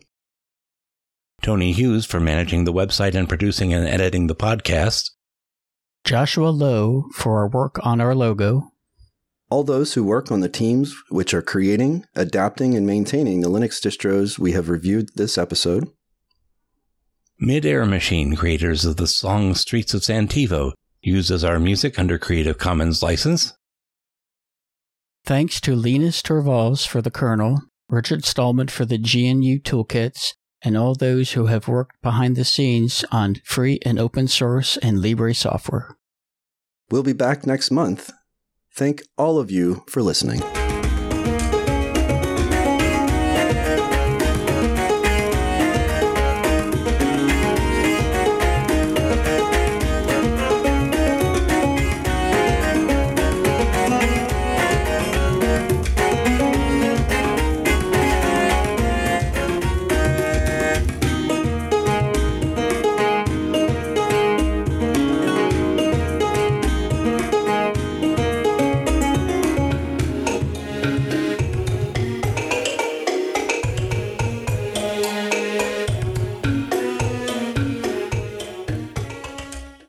Tony Hughes for managing the website and producing and editing the podcast. Joshua Lowe for our work on our logo. all those who work on the teams which are creating, adapting, and maintaining the Linux distros we have reviewed this episode. Midair Machine, creators of the song Streets of Santivo, uses our music under Creative Commons license. Thanks to Linus Torvalds for the kernel, Richard Stallman for the GNU toolkits, and all those who have worked behind the scenes on free and open source and Libre software. We'll be back next month. Thank all of you for listening.